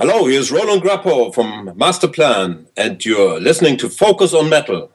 Hello, here's Roland Grapow from Masterplan, and you're listening to Focus on Metal.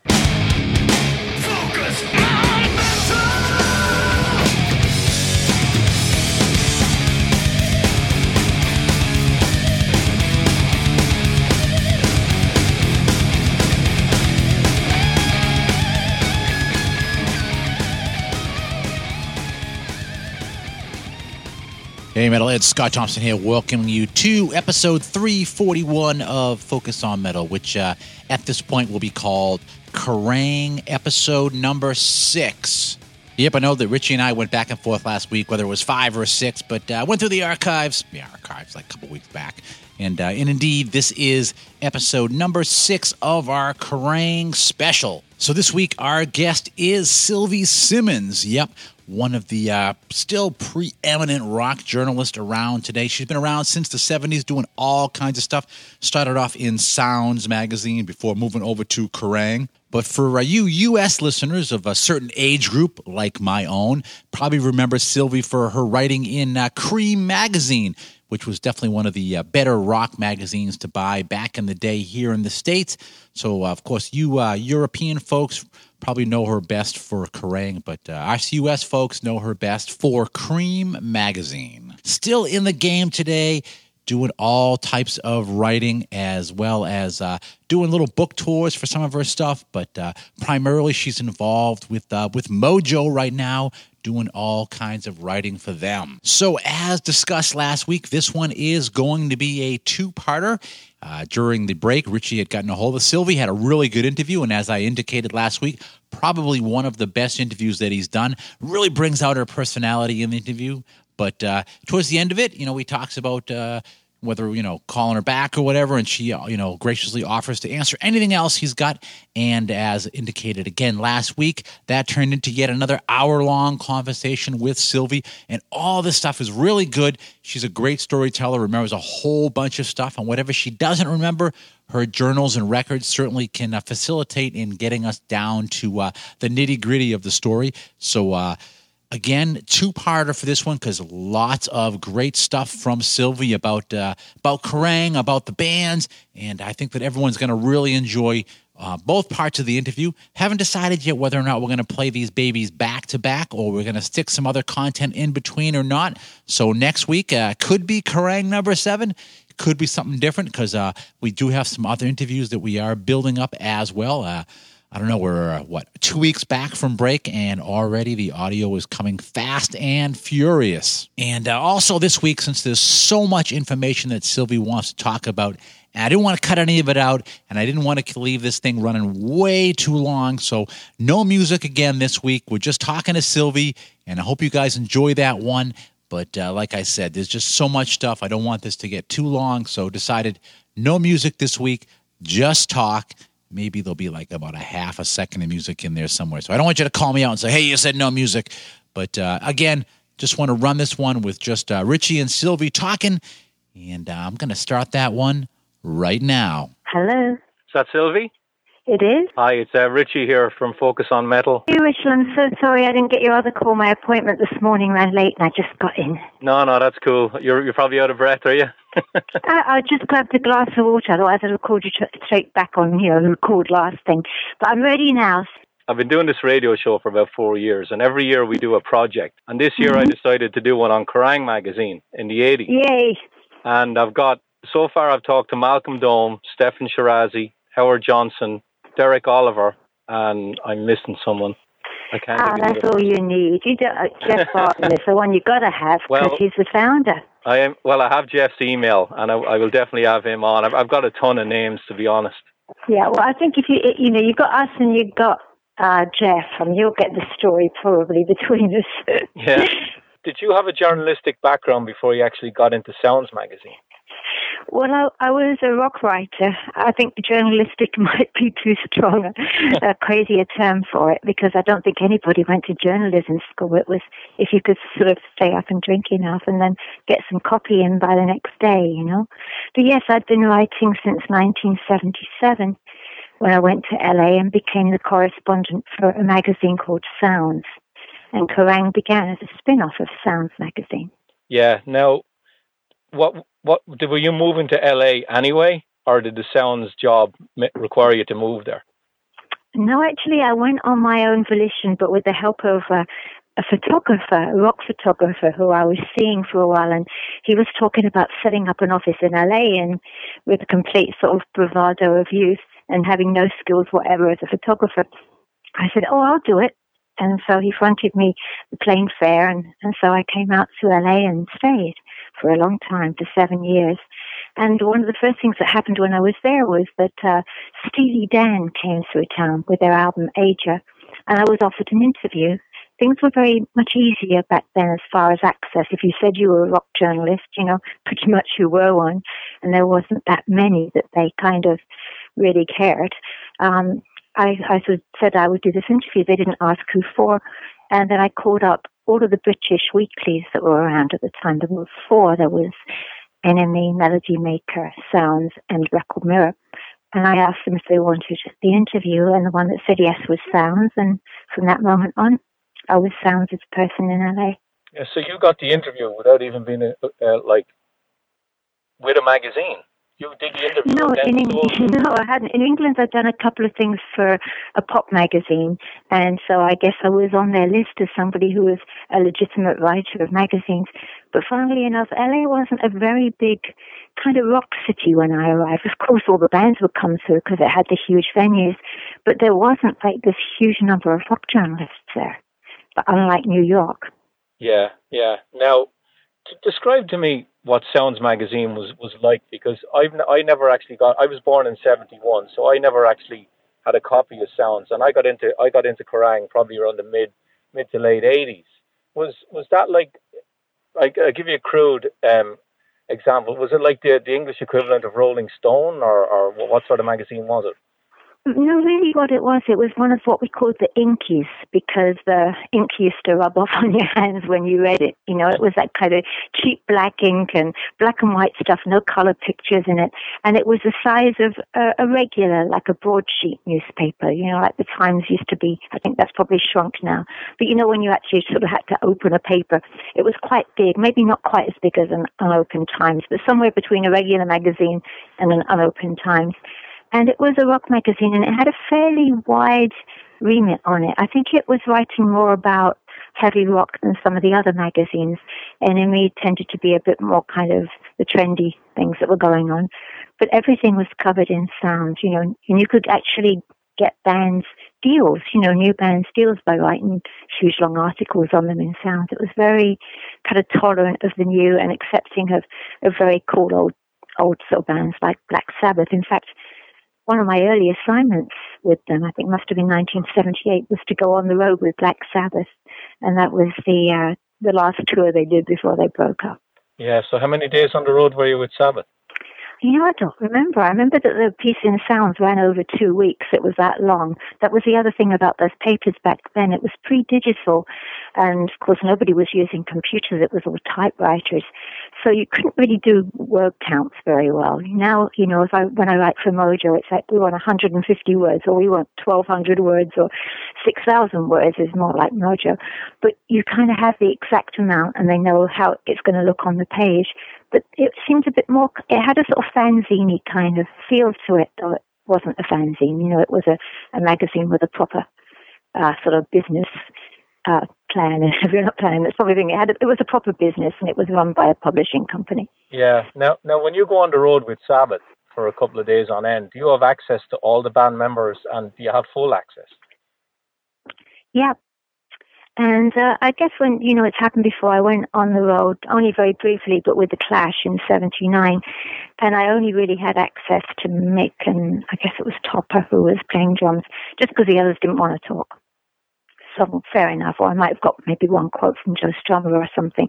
Hey, Metalheads, Scott Thompson here, welcoming you to episode 341 of Focus on Metal, which uh, at this point will be called Kerrang episode number six. Yep, I know that Richie and I went back and forth last week, whether it was five or six, but I uh, went through the archives, yeah, archives like a couple weeks back. And, uh, and indeed, this is episode number six of our Kerrang special. So this week, our guest is Sylvie Simmons. Yep, one of the uh, still preeminent rock journalists around today. She's been around since the 70s doing all kinds of stuff. Started off in Sounds magazine before moving over to Kerrang. But for uh, you U.S. listeners of a certain age group like my own, probably remember Sylvie for her writing in uh, Creem magazine, which was definitely one of the uh, better rock magazines to buy back in the day here in the States. So, uh, of course, you uh, European folks probably know her best for Kerrang, but uh, us US folks know her best for Creem Magazine. Still in the game today, doing all types of writing as well as uh, doing little book tours for some of her stuff. But uh, primarily, she's involved with uh, with Mojo right now, doing all kinds of writing for them. So, as discussed last week, this one is going to be a two parter. Uh, during the break, Richie had gotten a hold of Sylvie, had a really good interview, and as I indicated last week, probably one of the best interviews that he's done. Really brings out her personality in the interview. But uh, towards the end of it, you know, he talks about uh, whether you know calling her back or whatever, and she you know graciously offers to answer anything else he's got. And as indicated again last week, that turned into yet another hour long conversation with Sylvie, and all this stuff is really good. She's a great storyteller, remembers a whole bunch of stuff, and whatever she doesn't remember, her journals and records certainly can uh, facilitate in getting us down to uh, the nitty gritty of the story. So uh, again two-parter for this one because lots of great stuff from sylvie about uh, about kerrang about the bands and i think that everyone's going to really enjoy uh, both parts of the interview. Haven't decided yet whether or not we're going to play these babies back to back or we're going to stick some other content in between or not. So next week uh, could be kerrang number seven. Could be something different because uh, we do have some other interviews that we are building up as well. Uh, I don't know, we're uh, what, two weeks back from break, and already the audio is coming fast and furious. And uh, also this week, since there's so much information that Sylvie wants to talk about, and I didn't want to cut any of it out, and I didn't want to leave this thing running way too long. So, no music again this week. We're just talking to Sylvie, and I hope you guys enjoy that one. But uh, like I said, there's just so much stuff. I don't want this to get too long, so decided no music this week, just talk maybe there'll be like about a half a second of music in there somewhere. So I don't want you to call me out and say, hey, you said no music. But uh, again, just want to run this one with just uh, Richie and Sylvie talking. And uh, I'm going to start that one right now. Hello. Is that Sylvie? It is. Hi, it's uh, Richie here from Focus on Metal. Hey, Rachel, I'm so sorry I didn't get your other call. My appointment this morning ran late and I just got in. No, no, that's cool. You're you're probably out of breath, are you? I, I just grabbed a glass of water, otherwise I'd have called you straight back on, you know, record last thing. But I'm ready now. I've been doing this radio show for about four years, and every year we do a project. And this year mm-hmm. I decided to do one on Kerrang magazine in the 80s. Yay! And I've got, so far I've talked to Malcolm Dome, Steffan Chirazi, Howard Johnson, Derek Oliver, and I'm missing someone. I can't. Ah, that's all you need. You do, uh, Geoff Barton is the one you've got to have because well, he's the founder. I am. Well, I have Geoff's email, and I, I will definitely have him on. I've, I've, got a ton of names, to be honest. Yeah, well, I think if you you know you've got us and you've got uh, Geoff, and you'll get the story probably between us. yeah. Did you have a journalistic background before you actually got into Sounds magazine? Well, I, I, was a rock writer. I think journalistic might be too strong a, a crazy term for it because I don't think anybody went to journalism school. It was if you could sort of stay up and drink enough and then get some copy in by the next day, you know. But yes, I'd been writing since 1977 when I went to LA and became the correspondent for a magazine called Sounds. And Kerrang began as a spin off of Sounds magazine. Yeah. Now, what what were you moving to LA anyway, or did the Sounds job require you to move there? No, actually, I went on my own volition, but with the help of a photographer, a rock photographer who I was seeing for a while, and he was talking about setting up an office in LA and with a complete sort of bravado of youth and having no skills whatever as a photographer. I said, Oh, I'll do it. And so he fronted me the plane fare, and, and so I came out to LA and stayed for a long time, for seven years. And one of the first things that happened when I was there was that uh, Steely Dan came through town with their album Aja, and I was offered an interview things were very much easier back then as far as access. If you said you were a rock journalist, you know, pretty much you were one, and there wasn't that many that they kind of really cared. Um, I, I said I would do this interview. They didn't ask who for, and then I called up all of the British weeklies that were around at the time. There were four. There was NME, Melody Maker, Sounds, and Record Mirror. And I asked them if they wanted the interview, and the one that said yes was Sounds. And from that moment on, I was Sounds' person in LA. Yeah, so you got the interview without even being like with a magazine. You did the interview. No, in England, no, I hadn't. In England, I'd done a couple of things for a pop magazine, and so I guess I was on their list as somebody who was a legitimate writer of magazines. But funnily enough, LA wasn't a very big kind of rock city when I arrived. Of course, all the bands would come through because it had the huge venues, but there wasn't like this huge number of rock journalists there but unlike New York. Yeah, yeah. Now, t- describe to me what Sounds magazine was was like because I've I never actually got. I was born in '71, so I never actually had a copy of Sounds, and I got into I got into Kerrang probably around the mid mid to late '80s. Was was that like? I, I'll give you a crude um, example. Was it like the the English equivalent of Rolling Stone, or or what sort of magazine was it? No, really what it was, it was one of what we called the inkies because the ink used to rub off on your hands when you read it. You know, it was that kind of cheap black ink and black and white stuff, no color pictures in it. And it was the size of a, a regular, like a broadsheet newspaper, you know, like the Times used to be. I think that's probably shrunk now. But you know, when you actually sort of had to open a paper, it was quite big, maybe not quite as big as an unopened Times, but somewhere between a regular magazine and an unopened Times and it was a rock magazine and it had a fairly wide remit on it. I think it was writing more about heavy rock than some of the other magazines. NME tended to be a bit more kind of the trendy things that were going on. But everything was covered in sound, you know, and you could actually get bands deals, you know, new bands deals by writing huge long articles on them in sound. It was very kind of tolerant of the new and accepting of, of very cool old old soul bands like Black Sabbath. In fact, one of my early assignments with them, I think must have been 1978, was to go on the road with Black Sabbath, and that was the uh, the last tour they did before they broke up. Yeah. So how many days on the road were you with Sabbath? You know, I don't remember. I remember that the piece in Sounds ran over two weeks. It was that long. That was the other thing about those papers back then. It was pre-digital, and of course nobody was using computers. It was all typewriters, so you couldn't really do word counts very well. Now, you know, if I when I write for Mojo, it's like we want 150 words, or we want 1,200 words, or 6,000 words is more like Mojo. But you kind of have the exact amount, and they know how it's going to look on the page but it seemed a bit more, it had a sort of fanzine kind of feel to it, though it wasn't a fanzine. You know, it was a, a magazine with a proper uh, sort of business uh, plan. And if you're not planning, that's probably the thing. It, had a, it was a proper business and it was run by a publishing company. Yeah. Now, now, when you go on the road with Sabbath for a couple of days on end, do you have access to all the band members and do you have full access? Yeah, and uh, I guess when, you know, it's happened before, I went on the road, only very briefly, but with the Clash in 79. And I only really had access to Mick and I guess it was Topper who was playing drums, just because the others didn't want to talk. So fair enough. Or I might have got maybe one quote from Joe Strummer or something.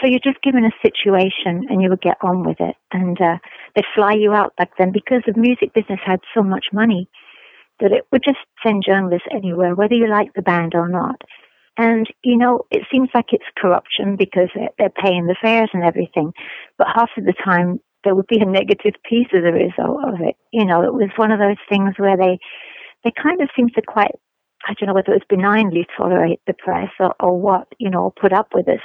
So you're just given a situation and you would get on with it. And uh, they'd fly you out back then because the music business had so much money that it would just send journalists anywhere, whether you liked the band or not. And, you know, it seems like it's corruption because they're paying the fares and everything. But half of the time, there would be a negative piece as a result of it. You know, it was one of those things where they, they kind of seemed to quite I don't know whether it was benignly tolerate the press or, or what, you know, put up with us.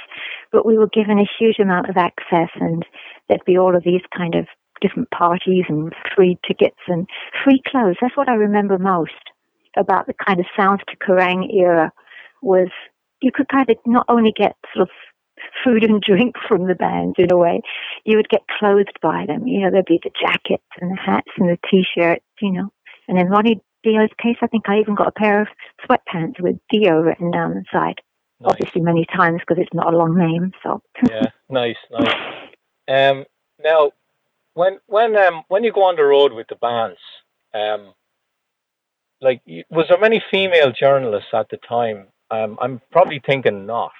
But we were given a huge amount of access and there'd be all of these kind of different parties and free tickets and free clothes. That's what I remember most about the kind of sounds to Kerrang era was you could kind of not only get sort of food and drink from the bands in a way, you would get clothed by them. You know, there'd be the jackets and the hats and the t-shirts, you know. And in Ronnie Dio's case, I think I even got a pair of sweatpants with Dio written down the side. Nice. Obviously, many times because it's not a long name. So yeah, nice, nice. Um, now, when when um when you go on the road with the bands, um, like was there many female journalists at the time? Um, I'm probably thinking not.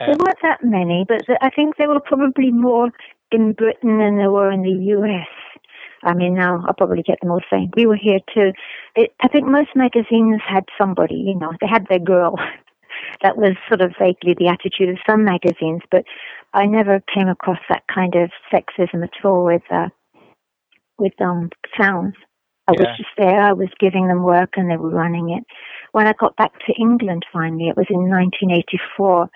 Um, there weren't that many, but I think there were probably more in Britain than there were in the US. I mean, now I'll probably get them all saying we were here too. It, I think most magazines had somebody, you know, they had their girl. that was sort of vaguely the attitude of some magazines, but I never came across that kind of sexism at all with uh, with um sounds. I yeah. was just there. I was giving them work, and they were running it. When I got back to England, finally, it was in 1984.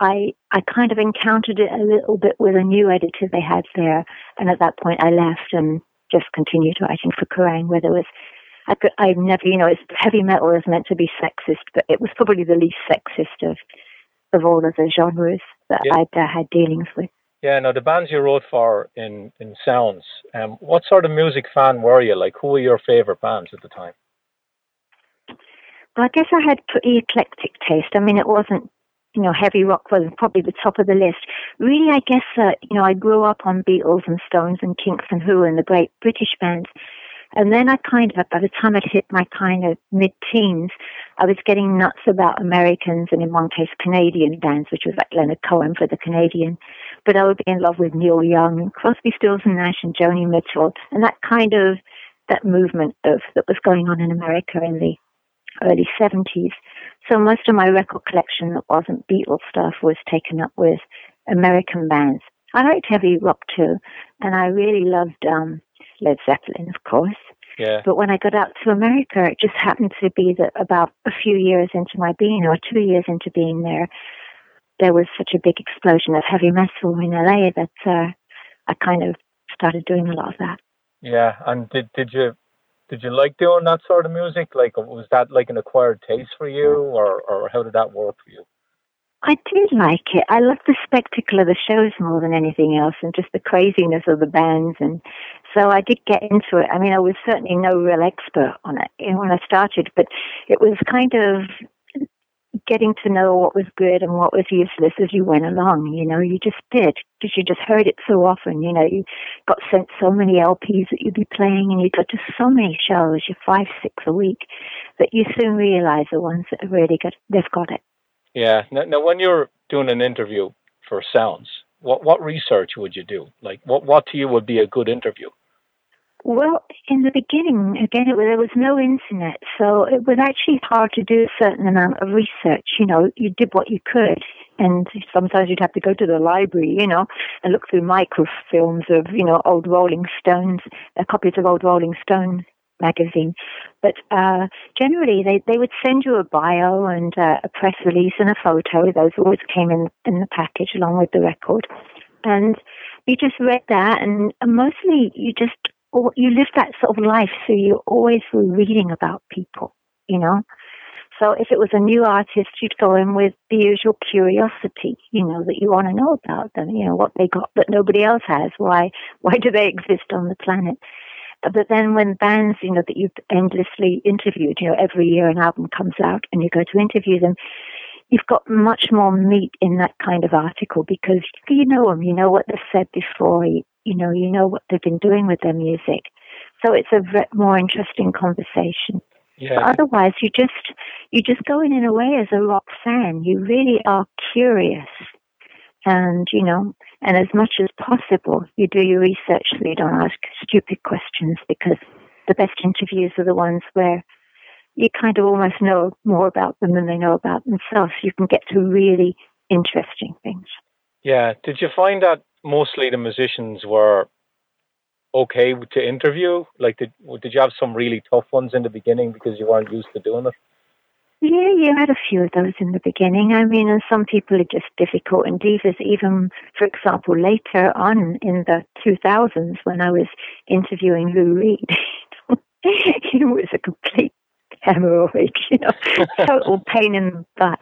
I I kind of encountered it a little bit with a new editor they had there, and at that point I left and just continued writing for Kerrang, where there was I could I never you know it's heavy metal is meant to be sexist, but it was probably the least sexist of of all of the genres that yeah. I'd uh, had dealings with. Yeah, now the bands you wrote for in in Sounds, um, what sort of music fan were you? Like, who were your favorite bands at the time? I guess I had pretty eclectic taste. I mean, it wasn't you know, heavy rock was probably the top of the list. Really, I guess, uh, you know, I grew up on Beatles and Stones and Kinks and Who and the great British bands. And then I kind of, by the time I'd hit my kind of mid-teens, I was getting nuts about Americans and in one case Canadian bands, which was like Leonard Cohen for the Canadian. But I would be in love with Neil Young, Crosby, Stills and Nash and Joni Mitchell, and that kind of that movement of that was going on in America in the early 70s. So most of my record collection that wasn't Beatles stuff was taken up with American bands. I liked heavy rock too, and I really loved um, Led Zeppelin, of course. Yeah. But when I got out to America, it just happened to be that about a few years into my being, or two years into being there, there was such a big explosion of heavy metal in LA that uh, I kind of started doing a lot of that. Yeah, and did did you did you like doing that sort of music? Like, was that like an acquired taste for you, or or how did that work for you? I did like it. I loved the spectacle of the shows more than anything else and just the craziness of the bands. And so I did get into it. I mean, I was certainly no real expert on it eh, when I started, but it was kind of getting to know what was good and what was useless as you went along. You know, you just did because you just heard it so often. You know, you got sent so many LPs that you'd be playing and you got to so many shows, you're five, six a week, that you soon realize the ones that have really got, they've got it. Yeah. Now, now, when you're doing an interview for Sounds, what what research would you do? Like, what what to you would be a good interview? Well, in the beginning, again, it, there was no internet, so it was actually hard to do a certain amount of research. You know, you did what you could, and sometimes you'd have to go to the library, you know, and look through microfilms of, you know, old Rolling Stones, uh, copies of old Rolling Stones magazine. But uh, generally, they, they would send you a bio and uh, a press release and a photo. Those always came in, in the package along with the record. And you just read that, and mostly you just you live that sort of life, so you always were reading about people, you know. So if it was a new artist, you'd go in with the usual curiosity, you know, that you want to know about them, you know, what they got that nobody else has. Why, why do they exist on the planet? But then when bands, you know, that you've endlessly interviewed, you know, every year an album comes out and you go to interview them, you've got much more meat in that kind of article because you know them, you know what they've said before, you know, you know what they've been doing with their music. So it's a more interesting conversation. Yeah. But otherwise, you just you just go in in a way as a rock fan. You really are curious, and you know, and as much as possible, you do your research so you don't ask stupid questions because the best interviews are the ones where you kind of almost know more about them than they know about themselves. You can get to really interesting things. Yeah. Did you find that mostly the musicians were okay to interview? Like, did did you have some really tough ones in the beginning because you weren't used to doing it? Yeah, you had a few of those in the beginning. I mean, and some people are just difficult. And divas, even, for example, later on in the 2000s when I was interviewing Lou Reed, it was a complete hemorrhoid, you know, total pain in the butt.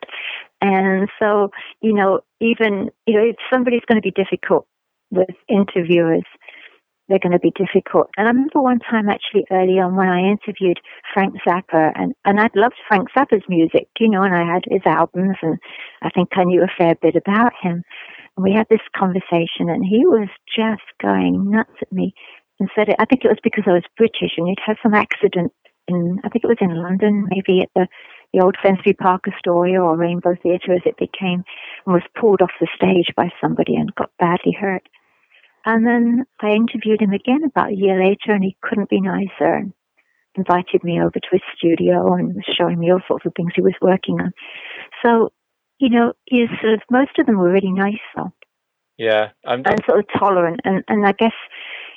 And so, you know, even, you know, if somebody's going to be difficult with interviewers, they're going to be difficult. And I remember one time actually early on when I interviewed Frank Zappa, and, and I'd loved Frank Zappa's music, you know, and I had his albums, and I think I knew a fair bit about him. And we had this conversation, and he was just going nuts at me and said. I think it was because I was British, and he'd had some accident in, I think it was in London, maybe at the the old Finsbury Park Astoria or Rainbow Theatre as it became, and was pulled off the stage by somebody and got badly hurt. And then I interviewed him again about a year later, and he couldn't be nicer. And invited me over to his studio and was showing me all sorts of things he was working on. So, you know, he's sort of most of them were really nice, though. Yeah, I'm and sort of tolerant, and and I guess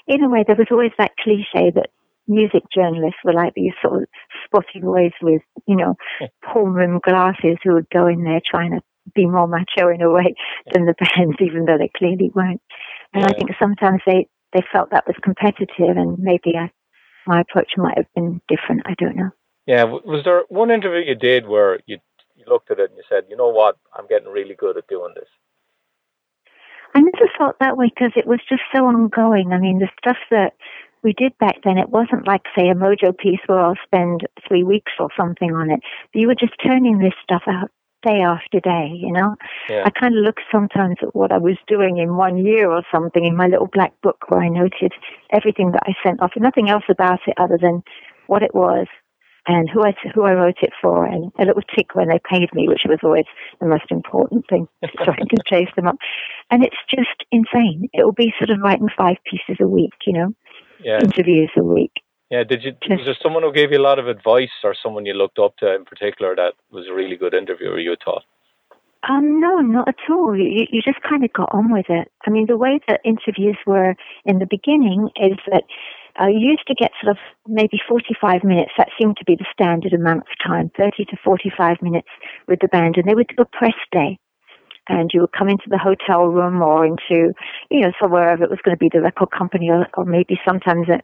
in a way there was always that cliche that music journalists were like these sort of spotty boys with, you know, palm rim glasses who would go in there trying to be more macho in a way than the bands, even though they clearly weren't. And yeah. I think sometimes they, they felt that was competitive, and maybe I, my approach might have been different. I don't know. Yeah, was there one interview you did where you you looked at it and you said, you know what, I'm getting really good at doing this? I never felt that way because it was just so ongoing. I mean, the stuff that we did back then, it wasn't like, say, a mojo piece where I'll spend three weeks or something on it. But you were just turning this stuff out day after day, you know? Yeah. I kind of look sometimes at what I was doing in one year or something in my little black book where I noted everything that I sent off, and nothing else about it other than what it was and who I who I wrote it for, and a little tick when they paid me, which was always the most important thing, so I can chase them up. And it's just insane. It will be sort of writing five pieces a week, you know, yeah. interviews a week. Yeah, did you? Was there someone who gave you a lot of advice, or someone you looked up to in particular that was a really good interviewer? You thought? Um, no, not at all. You, you just kind of got on with it. I mean, the way that interviews were in the beginning is that I used to get sort of maybe 45 minutes. That seemed to be the standard amount of time, 30 to 45 minutes with the band. And they would do a press day and you would come into the hotel room or into, you know, somewhere if it was going to be the record company or, or maybe sometimes a,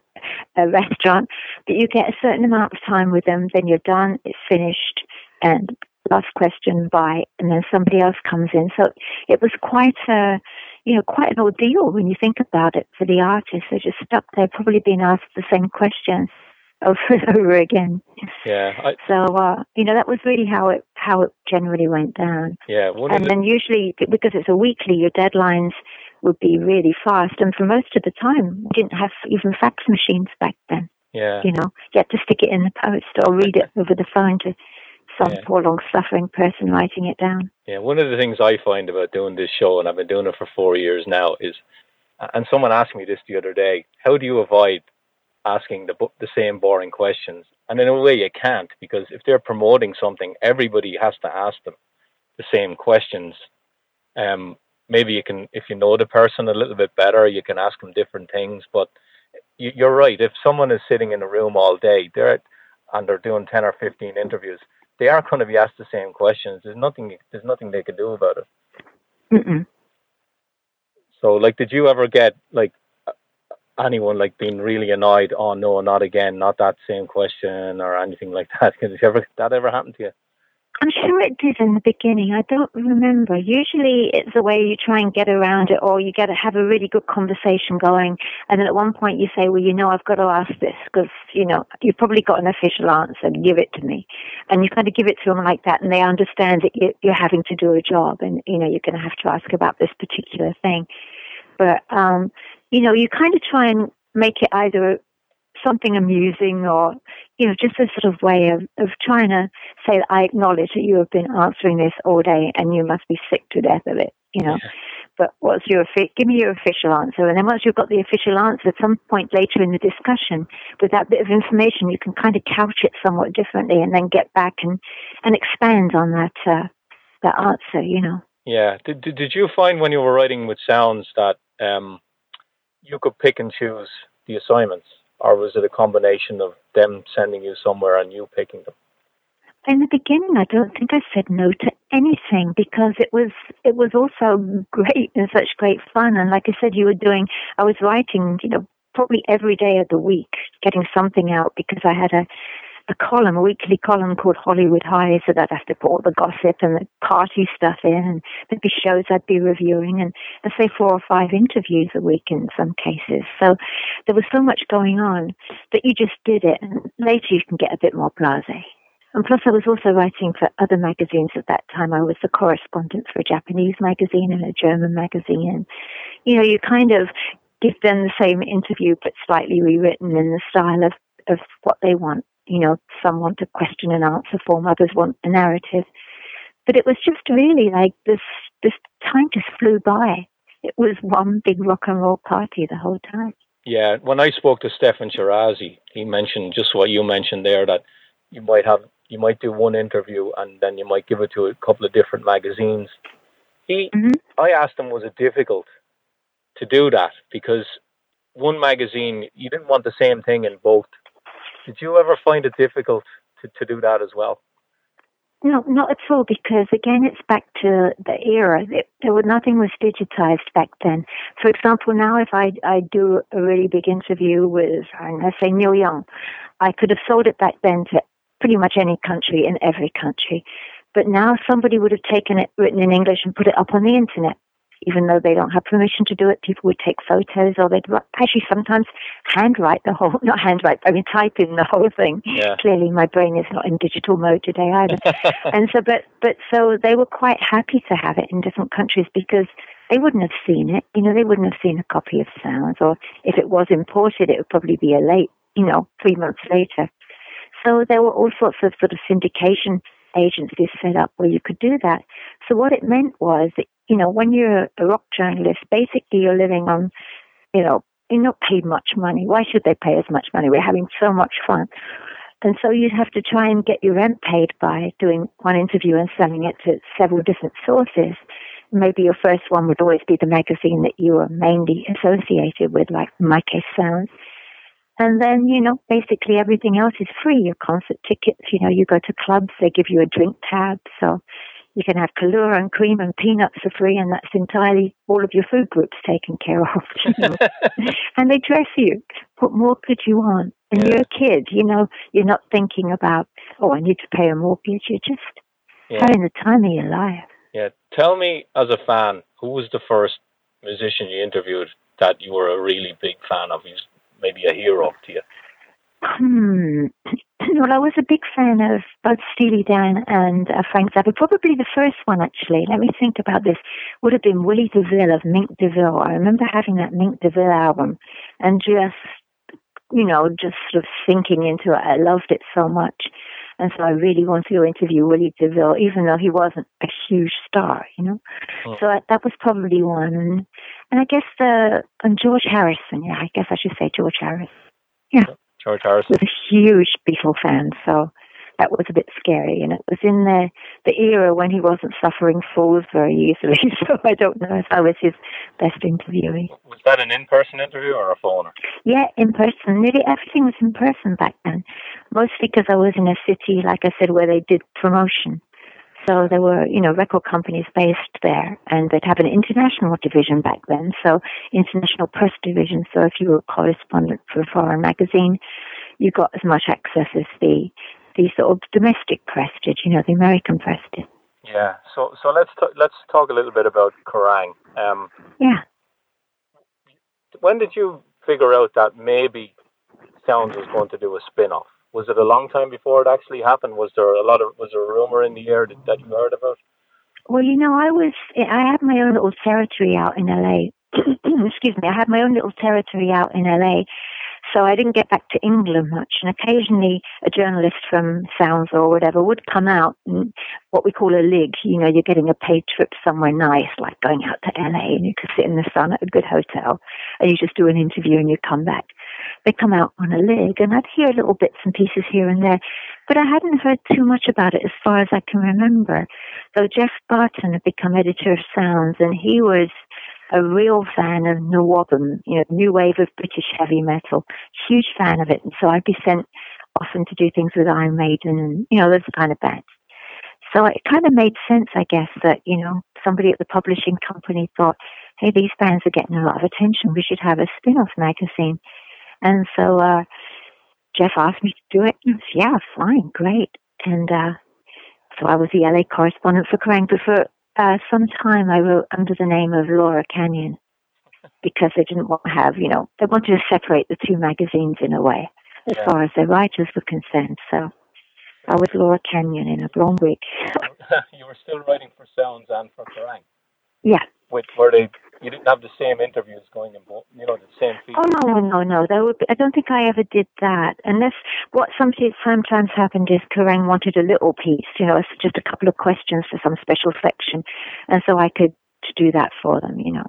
a restaurant. But you get a certain amount of time with them, then you're done, it's finished, and last question, bye, and then somebody else comes in. So it was quite a, you know, quite an ordeal when you think about it for the artists. They're just stuck there, probably being asked the same questions over and over again. Yeah. I, so uh, you know that was really how it how it generally went down. Yeah. And then usually because it's a weekly, your deadlines would be really fast, and for most of the time, we didn't have even fax machines back then. Yeah. You know, you had to stick it in the post or read it over the phone to some yeah. poor long suffering person writing it down. Yeah. One of the things I find about doing this show, and I've been doing it for four years now, is and someone asked me this the other day, how do you avoid asking the the same boring questions. And in a way, you can't because if they're promoting something, everybody has to ask them the same questions. Um, maybe you can, if you know the person a little bit better, you can ask them different things. But you, are right. If someone is sitting in a room all day, they're and they're doing ten or fifteen interviews, they are going to be asked the same questions. There's nothing. There's nothing they can do about it. Mm-mm. So, like, did you ever get like anyone like being really annoyed, oh no, not again, not that same question or anything like that? Did ever that ever happened to you? I'm sure it did in the beginning. I don't remember. Usually it's a way you try and get around it or you get to have a really good conversation going. And then at one point you say, well, you know, I've got to ask this because, you know, you've probably got an official answer. Give it to me. And you kind of give it to them like that and they understand that you're having to do a job and, you know, you're going to have to ask about this particular thing. But, um, you know, you kind of try and make it either something amusing or, you know, just a sort of way of, of trying to say that I acknowledge that you have been answering this all day and you must be sick to death of it, you know. Yeah. But what's your, give me your official answer. And then once you've got the official answer, at some point later in the discussion, with that bit of information, you can kind of couch it somewhat differently and then get back and, and expand on that, uh, that answer, you know. Yeah. Did, did, did you find when you were writing with sounds that, um, you could pick and choose the assignments, or was it a combination of them sending you somewhere and you picking them? in the beginning, I don't think I said no to anything because it was it was also great and such great fun. And like I said, you were doing, I was writing, you know, probably every day of the week, getting something out because I had a a column, a weekly column called Hollywood High, so that I'd have to put all the gossip and the party stuff in, and there'd be shows I'd be reviewing, and I'd say four or five interviews a week in some cases. So there was so much going on that you just did it, and later you can get a bit more blasé. And plus, I was also writing for other magazines at that time. I was the correspondent for a Japanese magazine and a German magazine. And, you know, you kind of give them the same interview, but slightly rewritten in the style of, of what they want. You know, some want a question and answer form, others want a narrative. But it was just really like this, this time just flew by. It was one big rock and roll party the whole time. Yeah, when I spoke to Steffan Chirazi, he mentioned just what you mentioned there that you might have you might do one interview and then you might give it to a couple of different magazines. He, mm-hmm. I asked him, was it difficult to do that? Because one magazine, you didn't want the same thing in both. Did you ever find it difficult to, to do that as well? No, not at all, because again, it's back to the era. There was nothing was digitized back then. For example, now if I I do a really big interview with, I say Neil Young, I could have sold it back then to pretty much any country in every country. But now somebody would have taken it written in English and put it up on the internet. Even though they don't have permission to do it, people would take photos or they'd actually sometimes handwrite the whole, not handwrite, I mean type in the whole thing. Yeah. Clearly my brain is not in digital mode today either. and so, but, but so they were quite happy to have it in different countries because they wouldn't have seen it. You know, they wouldn't have seen a copy of Sounds or if it was imported, it would probably be a late, you know, three months later. So there were all sorts of sort of syndication agencies set up where you could do that. So what it meant was that, you know, when you're a rock journalist, basically you're living on, you know, you're not paid much money. Why should they pay as much money? We're having so much fun. And so you'd have to try and get your rent paid by doing one interview and selling it to several different sources. Maybe your first one would always be the magazine that you were mainly associated with, like in my case, Sounds. And then, you know, basically everything else is free. Your concert tickets, you know, you go to clubs, they give you a drink tab. So you can have Kahlua and cream and peanuts for free, and that's entirely all of your food groups taken care of. You know? and they dress you. What more could you want? And yeah. you're a kid, you know, you're not thinking about, oh, I need to pay a mortgage. You're just yeah. having the time of your life. Yeah. Tell me, as a fan, who was the first musician you interviewed that you were a really big fan of? He's maybe a hero to you? Hmm. Well, I was a big fan of both Steely Dan and uh, Frank Zappa. Probably the first one, actually. Let me think about this. Would have been Willie DeVille of Mink DeVille. I remember having that Mink DeVille album and just, you know, just sort of sinking into it. I loved it so much. And so I really wanted to interview Willie DeVille, even though he wasn't a huge star, you know. Oh. So I, that was probably one. And, and I guess the and George Harrison. Yeah, I guess I should say George Harrison. Yeah, George Harrison was a huge Beatle fan, so that was a bit scary. And it was in the the era when he wasn't suffering fools very easily. So I don't know if I was his best interviewee. Was that an in person interview or a phone? Yeah, in person. Nearly everything was in person back then. Mostly because I was in a city, like I said, where they did promotion. So there were, you know, record companies based there, and they'd have an international division back then, so international press division. So if you were a correspondent for a foreign magazine, you got as much access as the the sort of domestic press did, you know, the American press did. Yeah. So so let's t- let's talk a little bit about Kerrang. Um, yeah. When did you figure out that maybe Sounds was going to do a spin-off? Was it a long time before it actually happened? Was there a lot of was there a rumor in the air that, that you heard about? Well, you know, I was I had my own little territory out in LA. Excuse me, I had my own little territory out in LA, so I didn't get back to England much. And occasionally a journalist from Sounds or whatever would come out and what we call a lig. You know, you're getting a paid trip somewhere nice, like going out to LA and you could sit in the sun at a good hotel and you just do an interview and you come back. They come out on a leg, and I'd hear little bits and pieces here and there, but I hadn't heard too much about it as far as I can remember. So Geoff Barton had become editor of Sounds and he was a real fan of NWOBHM, you know, new wave of British heavy metal. Huge fan of it. And so I'd be sent often to do things with Iron Maiden and, you know, those kind of bands. So it kind of made sense, I guess, that, you know, somebody at the publishing company thought, hey, these bands are getting a lot of attention. We should have a spin off magazine. And so uh, Geoff asked me to do it. And I said, yeah, fine, great. And uh, so I was the LA correspondent for Kerrang. But for uh, some time, I wrote under the name of Laura Canyon because they didn't want to have, you know, they wanted to separate the two magazines in a way as Yeah. far as the writers were concerned. So I was Laura Canyon in a blonde wig. you were still writing for Sounds and for Kerrang. yeah. With where they you didn't have the same interviews going in both, you know, the same feed. Oh no, no, no, no. Would be, I don't think I ever did that. Unless what sometimes sometimes happened is Kerrang wanted a little piece, you know, just a couple of questions for some special section, and so I could do that for them, you know.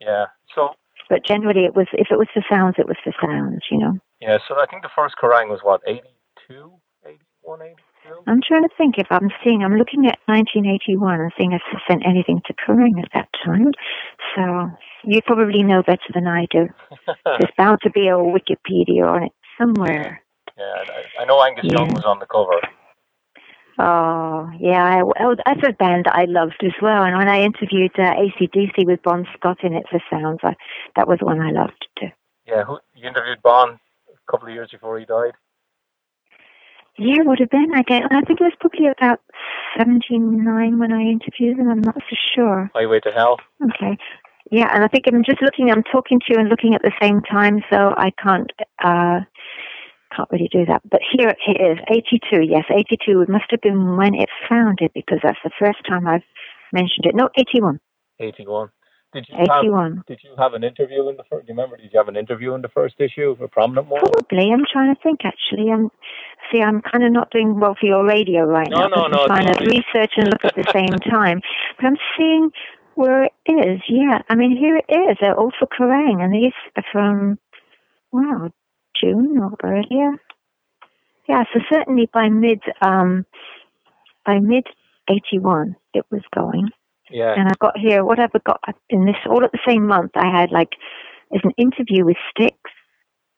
Yeah. So But generally, it was if it was for sounds, it was for sounds, you know. yeah, so I think the first Kerrang was what 82, 81, 82. I'm trying to think if I'm seeing. I'm looking at 1981 and seeing if I sent anything to Kerrang at that time. So you probably know better than I do. There's bound to be a Wikipedia on it somewhere. yeah, I, I know Angus Young was on the cover. Oh, yeah. I, oh, that's a band I loved as well. And when I interviewed uh, AC/DC with Bon Scott in it for Sounds, I, that was one I loved too. Yeah, who you interviewed Bon a couple of years before he died. Yeah, would have been. I guess. I think it was probably about 79 when I interviewed him. I'm not so sure. Highway to Hell. Okay. Yeah, and I think I'm just looking. I'm talking to you and looking at the same time, so I can't uh, can't really do that. But here it is, 82. Yes, 82. It must have been when it founded because that's the first time I've mentioned it. No, 81. 81. Did you have 81. Did you have an interview in the first? Do you remember? Did you have an interview in the first issue, a prominent one? Probably. I'm trying to think. Actually, I'm see. I'm kind of not doing well for your radio right No, now. no, no, I'm trying to research and look at the same time. But I'm seeing where it is. Yeah, I mean here it is. They're all for Kerrang, and these are from wow June or earlier. Yeah, so certainly by mid um by mid eighty one it was going. Yeah. And I've got here, what have I got in this, all at the same month, I had like, is an interview with Styx,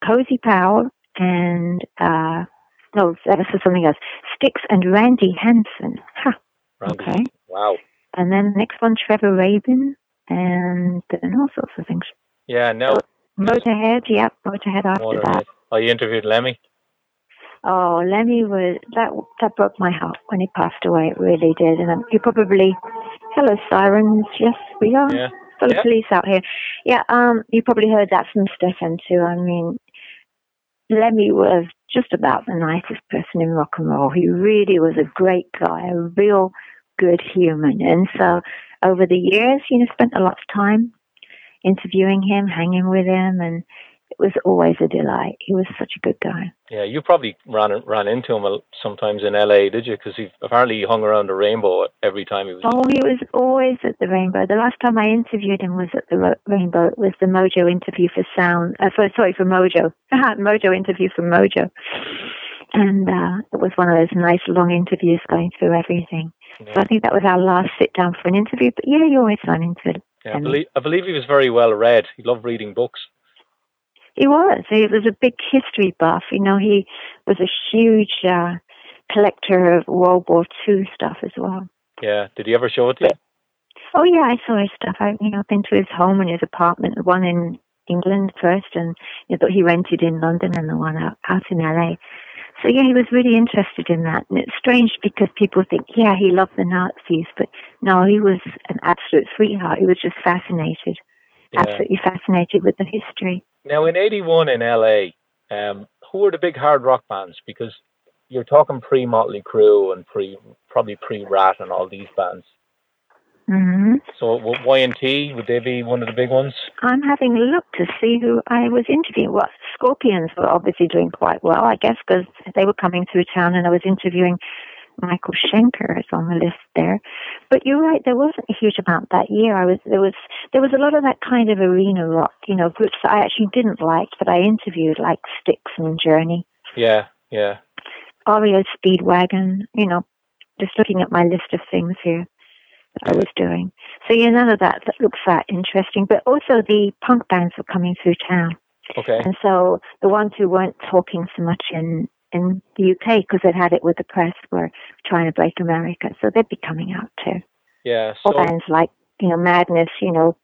Cozy Powell, and, uh, no, that was for something else. Styx and Randy Hansen. Ha. Randy. Okay. Wow. And then the next one, Trevor Rabin, and, and all sorts of things. Yeah. No. Motorhead, yep, Motorhead after Motorhead. that. Oh, you interviewed Lemmy. Oh, Lemmy was that that broke my heart when he passed away. It really did, and um, you probably, hello sirens. Yes, we are. Yeah. full Yeah. of police out here. Yeah, um, you probably heard that from Steffan too. I mean, Lemmy was just about the nicest person in rock and roll. He really was a great guy, a real good human. And so over the years, you know, spent a lot of time interviewing him, hanging with him, and it was always a delight. He was such a good guy. Yeah. You probably ran ran into him sometimes in L.A. Did you? Because he apparently he hung around the Rainbow every time he was. Oh, he was always at the Rainbow. The last time I interviewed him was at the Rainbow. It was the Mojo interview for Sound. Uh, for, sorry, for Mojo. Mojo interview for Mojo. And uh, it was one of those nice long interviews going through everything. So I think that was our last sit down for an interview. But yeah, you always run into it. Yeah, I believe I believe he was very well read. He loved reading books. He was. He was a big history buff. You know, he was a huge uh, collector of World War II stuff as well. Yeah. Did he ever show it to you? Oh yeah, I saw his stuff. I you know been to his home and his apartment, the one in England first, and you know, that he rented in London, and the one out out in LA. So yeah, he was really interested in that, and it's strange because people think, yeah, he loved the Nazis, but no, he was an absolute sweetheart. He was just fascinated, Yeah. absolutely fascinated with the history. Now in '81 in LA, um, who were the big hard rock bands? Because you're talking pre Motley Crue and pre probably pre Ratt and all these bands. hmm So w- Y&T would they be one of the big ones? I'm having a look to see who I was interviewing. Well, Scorpions were obviously doing quite well, I guess, because they were coming through town, and I was interviewing Michael Schenker is on the list there. But you're right, there wasn't a huge amount that year. I was there was there was a lot of that kind of arena rock, you know, groups that I actually didn't like, but I interviewed like Styx and Journey, Yeah, yeah, REO Speedwagon, you know, just looking at my list of things here that I was doing. So yeah, none of that that looks that interesting. But also the punk bands were coming through town. okay, And so the ones who weren't talking so much in in the UK because they'd had it with the press were trying to break America. So they'd be coming out too. Yeah. Or So bands like, you know, Madness, you know.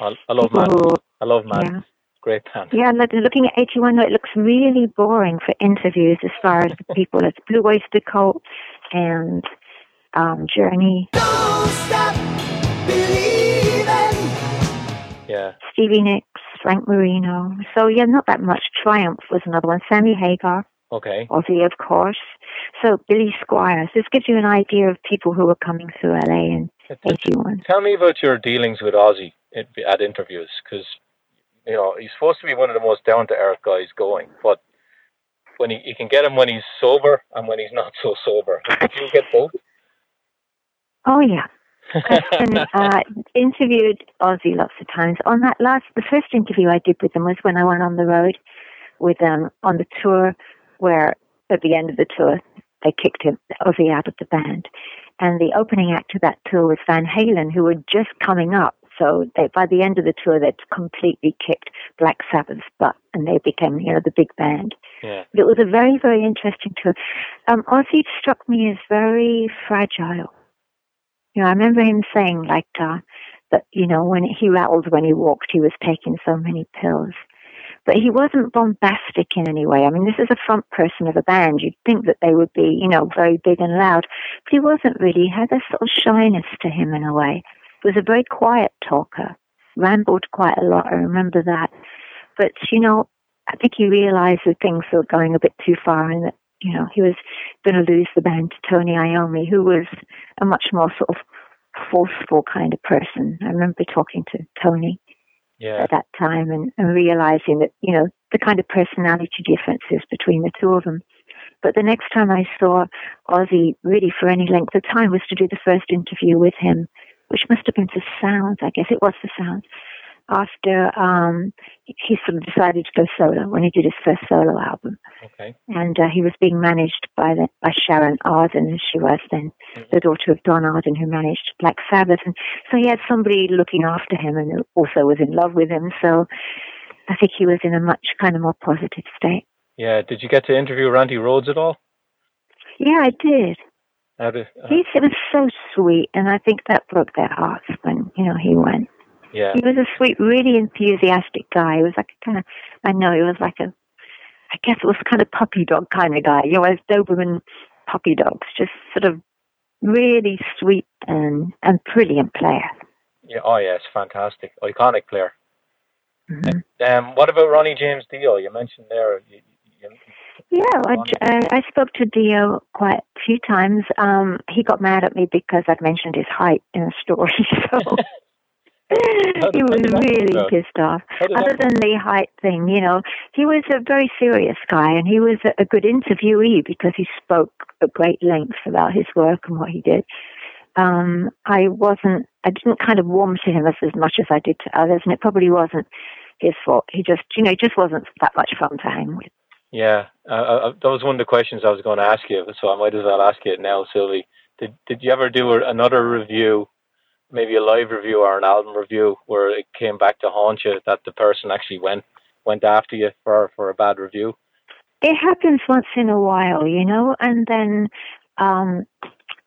I, I love people Mad. who- I love Mad. Yeah. Great band. Yeah, look- looking at 81, it looks really boring for interviews as far as the people. It's Blue Oyster Cult and um, Journey, Yeah. Stevie Nicks, Frank Marino. So, yeah, not that much. Triumph was another one. Sammy Hagar, Okay. Ozzy, of course. So, Billy Squires. This gives you an idea of people who were coming through LA in 81. Tell me about your dealings with Ozzy at, interviews, because you know he's supposed to be one of the most down to earth guys going, but when he you can get him when he's sober and when he's not so sober. Did you get both? Oh, yeah. I've uh, interviewed Ozzy lots of times. On that last, the first interview I did with them was when I went on the road with them on the tour, where at the end of the tour they kicked him, Ozzy out of the band, and the opening act of that tour was Van Halen, who were just coming up. So they, by the end of the tour, they'd completely kicked Black Sabbath's butt, and they became, you know, the big band. yeah. But it was a very, very interesting tour. Um, Ozzy struck me as very fragile. You know, I remember him saying like uh, that. You know, when he rattled when he walked, he was taking so many pills. But he wasn't bombastic in any way. I mean, this is a front person of a band. You'd think that they would be, you know, very big and loud. But he wasn't really. He had a sort of shyness to him in a way. He was a very quiet talker. Rambled quite a lot. I remember that. But, you know, I think he realized that things were going a bit too far and that, you know, he was going to lose the band to Tony Iommi, who was a much more sort of forceful kind of person. I remember talking to Tony Yeah. at that time and, and realizing that, you know, the kind of personality differences between the two of them. But the next time I saw Ozzy, really for any length of time, was to do the first interview with him, which must have been for Sounds, I guess it was for Sounds, after um, he sort of decided to go solo when he did his first solo album Okay. and uh, he was being managed by the, by Sharon Arden, as she was then the daughter of Don Arden, who managed Black Sabbath, and so he had somebody looking after him and also was in love with him. So I think he was in a much kind of more positive state. Yeah. Did you get to interview Randy Rhoads at all? Yeah, I did. Did, uh, He it was so sweet, and I think that broke their hearts when you know he went. Yeah. He was a sweet, really enthusiastic guy. He was like a kind of, I know, he was like a, I guess it was kind of puppy dog kind of guy. You know, as Doberman puppy dogs, just sort of really sweet and and brilliant player. Yeah. Oh, yeah. It's fantastic. Iconic player. Mhm. Um. What about Ronnie James Dio? You mentioned there. You, you, Yeah, I, I, I spoke to Dio quite a few times. Um, he got mad at me because I'd mentioned his height in a story, so he was did that come really pissed off. Other than the height thing, you know, he was a very serious guy, and he was a, a good interviewee because he spoke at great length about his work and what he did. Um, I wasn't, I didn't kind of warm to him as, as much as I did to others, and it probably wasn't his fault. He just, you know, he just wasn't that much fun to hang with. Yeah, uh, that was one of the questions I was going to ask you, so I might as well ask you it now, Sylvie. Did Did you ever do another review, maybe a live review or an album review, where it came back to haunt you that the person actually went went after you for for a bad review? it happens once in a while, you know, and then, um,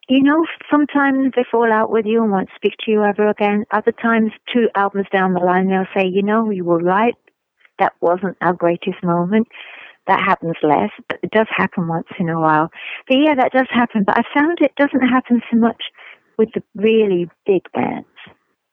you know, sometimes they fall out with you and won't speak to you ever again. Other times, two albums down the line, they'll say, you know, you were right. That wasn't our greatest moment. That happens less, but it does happen once in a while. But yeah, that does happen. But I found it doesn't happen so much with the really big bands.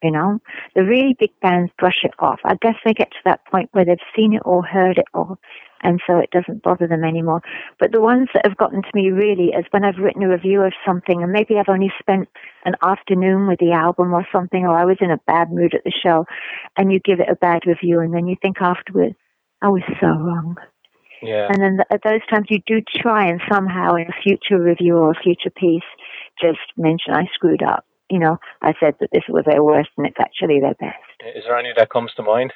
You know, the really big bands brush it off. I guess they get to that point where they've seen it or heard it all, and so it doesn't bother them anymore. But the ones that have gotten to me really is when I've written a review of something, and maybe I've only spent an afternoon with the album or something, or I was in a bad mood at the show, and you give it a bad review, and then you think afterwards, I was so wrong. Yeah, And then th- at those times, you do try and somehow in a future review or a future piece just mention I screwed up. You know, I said that this was their worst and it's actually their best. is there any that comes to mind?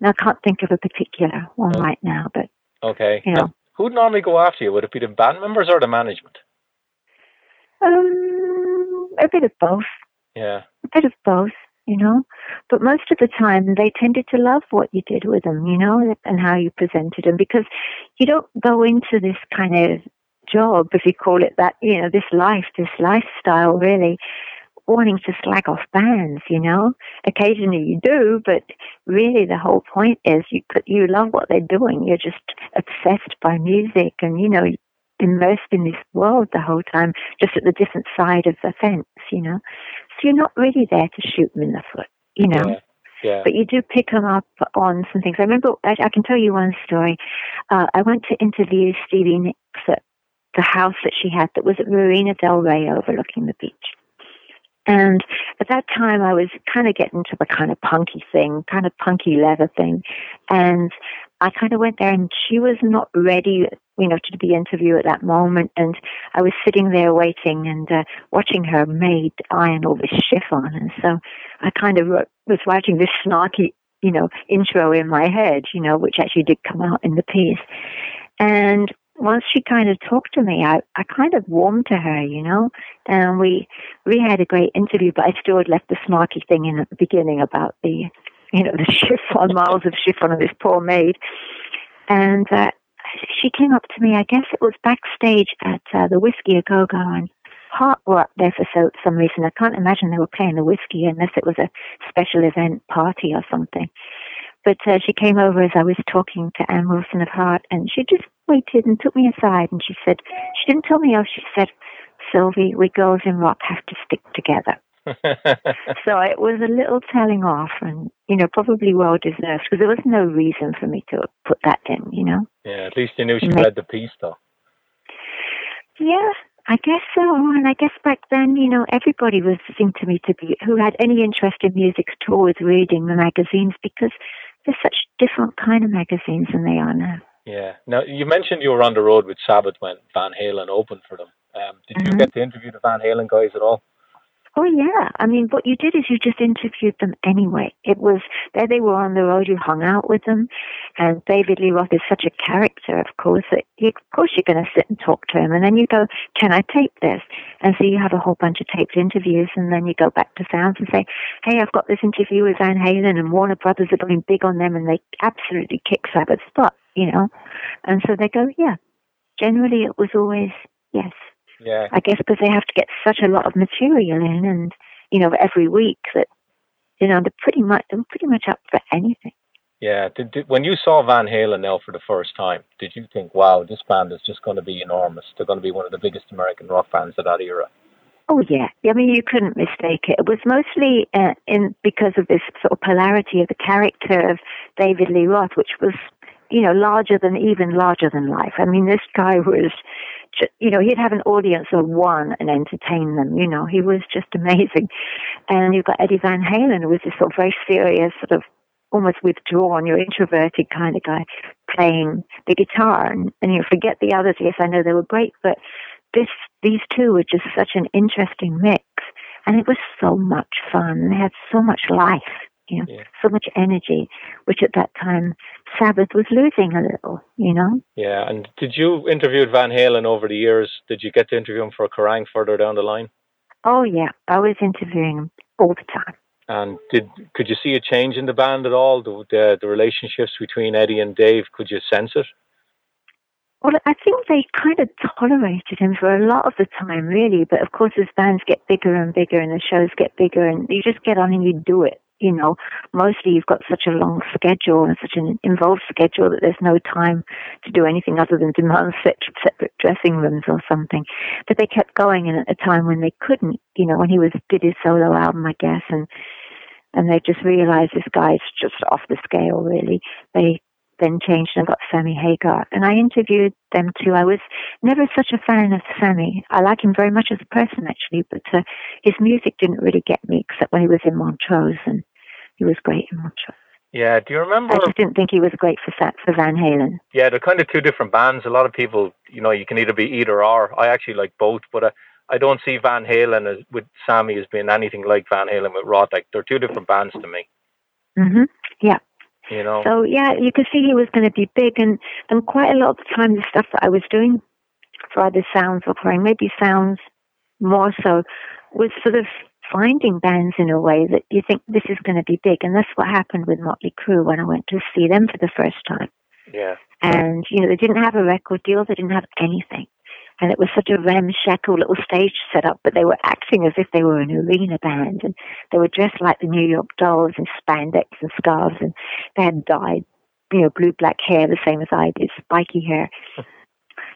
Now, I can't think of a particular one Oh. right now, but Okay. Yeah. And who'd normally go after you? Would it be the band members or the management? um, a bit of both. Yeah. A bit of both. You know. But most of the time, they tended to love what you did with them, you know, and how you presented them because you don't go into this kind of job, if you call it that, you know, this life, this lifestyle really wanting to slag off bands, you know. Occasionally you do, but really the whole point is you you love what they're doing. You're just obsessed by music and, you know, immersed in this world the whole time, just at the different side of the fence, you know. So you're not really there to shoot them in the foot, you know. Yeah. Yeah. But you do pick them up on some things. I remember, I, I can tell you one story. Uh, I went to interview Stevie Nicks at the house that she had that was at Marina Del Rey overlooking the beach. And at that time, I was kind of getting to the kind of punky thing, kind of punky leather thing. And I kind of went there and she was not ready, you know, to be interviewed at that moment. And I was sitting there waiting and uh, watching her maid iron all this chiffon. And so I kind of was writing this snarky, you know, intro in my head, you know, which actually did come out in the piece. And once she kind of talked to me, I, I kind of warmed to her, you know, and we we had a great interview. But I still had left the snarky thing in at the beginning about the, you know, the chiffon miles of chiffon of this poor maid, and uh, she came up to me. I guess it was backstage at uh, the Whisky a Go Go, and Heart were up there for so, some reason. I can't imagine they were playing the whiskey unless it was a special event party or something. But uh, she came over as I was talking to Ann Wilson of Heart, and she just waited and took me aside, and she said, she didn't tell me else. She said, "Sylvie, we girls in rock have to stick together." so it was a little telling off, and you know, probably well deserved because there was no reason for me to put that in. You know. Yeah, at least you knew she read the piece, though. Yeah, I guess so. And I guess back then, you know, everybody was seemed to me to be who had any interest in music towards reading the magazines because they're such different kind of magazines than they are now. Yeah. Now you mentioned you were on the road with Sabbath when Van Halen opened for them. Um, did mm-hmm. you get to interview the Van Halen guys at all? Oh yeah, I mean, what you did is you just interviewed them anyway. It was there they were on the road. You hung out with them, and David Lee Roth is such a character, of course. That you, of course you're going to sit and talk to him, and then you go, "Can I tape this?" And so you have a whole bunch of taped interviews, and then you go back to Sounds and say, "Hey, I've got this interview with Van Halen, and Warner Brothers are going big on them, and they absolutely kick Sabbath's butt," you know. And so they go, "Yeah." Generally, it was always yes. Yeah. I guess because they have to get such a lot of material in, and you know, every week that you know they're pretty much they're pretty much up for anything. Yeah. Did, did, when you saw Van Halen now for the first time, did you think, "Wow, this band is just going to be enormous. They're going to be one of the biggest American rock bands of that era"? Oh yeah, I mean you couldn't mistake it. It was mostly uh, in because of this sort of polarity of the character of David Lee Roth, which was you know larger than even larger than life. I mean this guy was you know, he'd have an audience of one and entertain them. You know, he was just amazing. And you've got Eddie Van Halen, who was this sort of very serious, sort of almost withdrawn, you're introverted kind of guy playing the guitar. And, and you forget the others. Yes, I know they were great, but this, these two were just such an interesting mix. And it was so much fun. They had so much life you know, yeah. so much energy, which at that time Sabbath was losing a little, you know. Yeah, and did you interview Van Halen over the years? Did you get to interview him for Kerrang further down the line? Oh yeah, I was interviewing him all the time. And did could you see a change in the band at all? The the, the relationships between Eddie and Dave, could you sense it? Well, I think they kind of tolerated him for a lot of the time, really. But of course, as bands get bigger and bigger and the shows get bigger, and you just get on and you do it you know, mostly you've got such a long schedule and such an involved schedule that there's no time to do anything other than demand separate dressing rooms or something. But they kept going and at a time when they couldn't, you know, when he was did his solo album, I guess, and and they just realized this guy's just off the scale, really. They then changed and got Sammy Hagar. And I interviewed them too. I was never such a fan of Sammy. I like him very much as a person, actually, but uh, his music didn't really get me, except when he was in Montrose, and he was great in Montrose. Yeah, do you remember? I just didn't think he was great for for Van Halen. Yeah, they're kind of two different bands. A lot of people, you know, you can either be either or. I actually like both, but I, I don't see Van Halen as, with Sammy as being anything like Van Halen with Roth. Like they're two different bands to me. Mhm. Yeah. You know. So yeah, you could see he was going to be big, and and quite a lot of the time, the stuff that I was doing for either sounds or playing, maybe sounds more so, was sort of finding bands in a way that you think this is going to be big. And that's what happened with Motley Crue when I went to see them for the first time. Yeah. And, you know, they didn't have a record deal, they didn't have anything. And it was such a ramshackle little stage set up, but they were acting as if they were an arena band. And they were dressed like the New York dolls in spandex and scarves. And they had dyed, you know, blue black hair, the same as I did, spiky hair.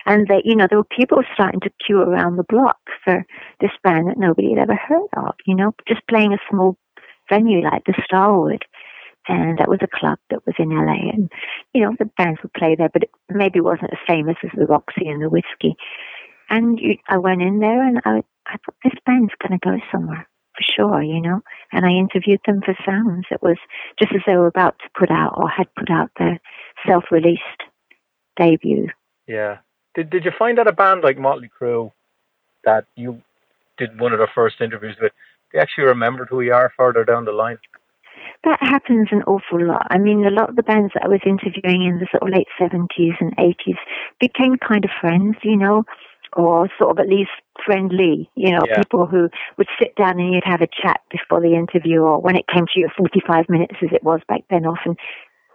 And they, you know, there were people starting to queue around the block for this band that nobody had ever heard of, you know, just playing a small venue like the Starwood. And that was a club that was in LA. And, you know, the bands would play there, but it maybe wasn't as famous as the Roxy and the Whiskey. And you, I went in there and I, I thought, this band's going to go somewhere for sure, you know. And I interviewed them for Sounds. It was just as they were about to put out or had put out their self released debut. Yeah. Did Did you find out a band like Motley Crue that you did one of their first interviews with? They actually remembered who you are further down the line. That happens an awful lot. I mean, a lot of the bands that I was interviewing in the sort of late seventies and eighties became kind of friends, you know, or sort of at least friendly, you know, Yeah. people who would sit down and you'd have a chat before the interview, or when it came to your forty-five minutes, as it was back then, often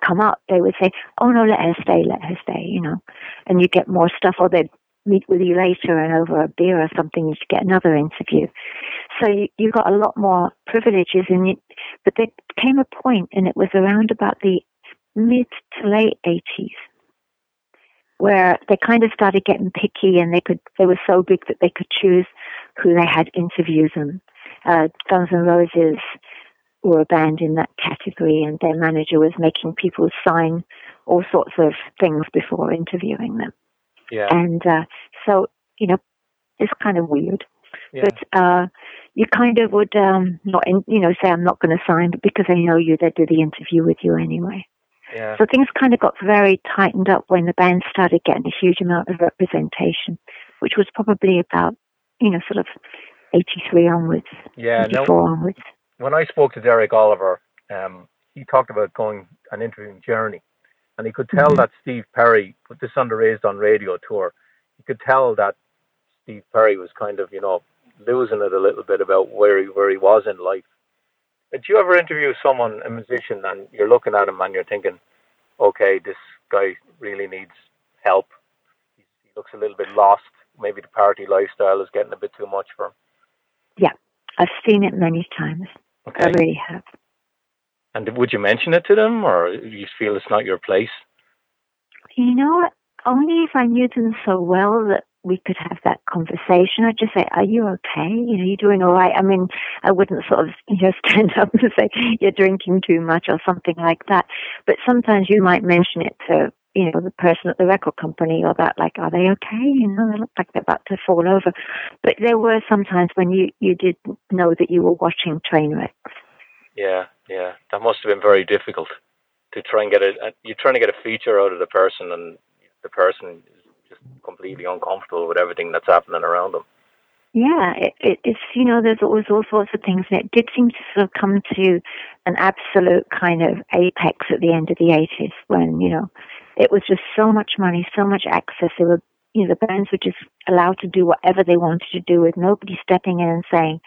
come up, they would say, "Oh no, let her stay, let her stay," you know, and you'd get more stuff, or they'd meet with you later and over a beer or something, You'd get another interview. So you, you got a lot more privileges, and you, but there came a point, and it was around about the mid to late eighties, where they kind of started getting picky, and they could they were so big that they could choose who they had interviews and uh, Guns N' Roses were a band in that category, and their manager was making people sign all sorts of things before interviewing them. Yeah. And uh, so, you know, it's kind of weird. Yeah. But uh, you kind of would um, not, in, you know, say I'm not going to sign, but because they know you, they do the interview with you anyway. Yeah. So things kind of got very tightened up when the band started getting a huge amount of representation, which was probably about, you know, sort of 83 onwards, Yeah. No. 84 onwards. when I spoke to Derek Oliver, um, he talked about going and interviewing Journey, and he could tell Mhm. that Steve Perry put this on the Raised on Radio tour. He could tell that Steve Perry was kind of, you know, losing it a little bit about where he where he was in life. Did you ever interview someone, a musician, and you're looking at him and you're thinking, okay, this guy really needs help. He, he looks a little bit lost. Maybe the party lifestyle is getting a bit too much for him. Yeah, I've seen it many times. I really have. And would you mention it to them, or you feel it's not your place? You know? Only if I knew them so well that we could have that conversation. I'd just say, "Are you okay? You know, you doing all right?" I mean, I wouldn't sort of you know stand up and say you're drinking too much or something like that. But sometimes you might mention it to you know the person at the record company or that, like, "Are they okay?" You know, they look like they're about to fall over. But there were sometimes when you you did know that you were watching train wrecks. Yeah, yeah, that must have been very difficult to try and get a. You're trying to get a feature out of the person, and the person is just completely uncomfortable with everything that's happening around them. Yeah, it, it, it's you know there's always all sorts of things, and it did seem to sort of come to an absolute kind of apex at the end of the eighties when you know it was just so much money, so much access. They were you know the bands were just allowed to do whatever they wanted to do with nobody stepping in and saying,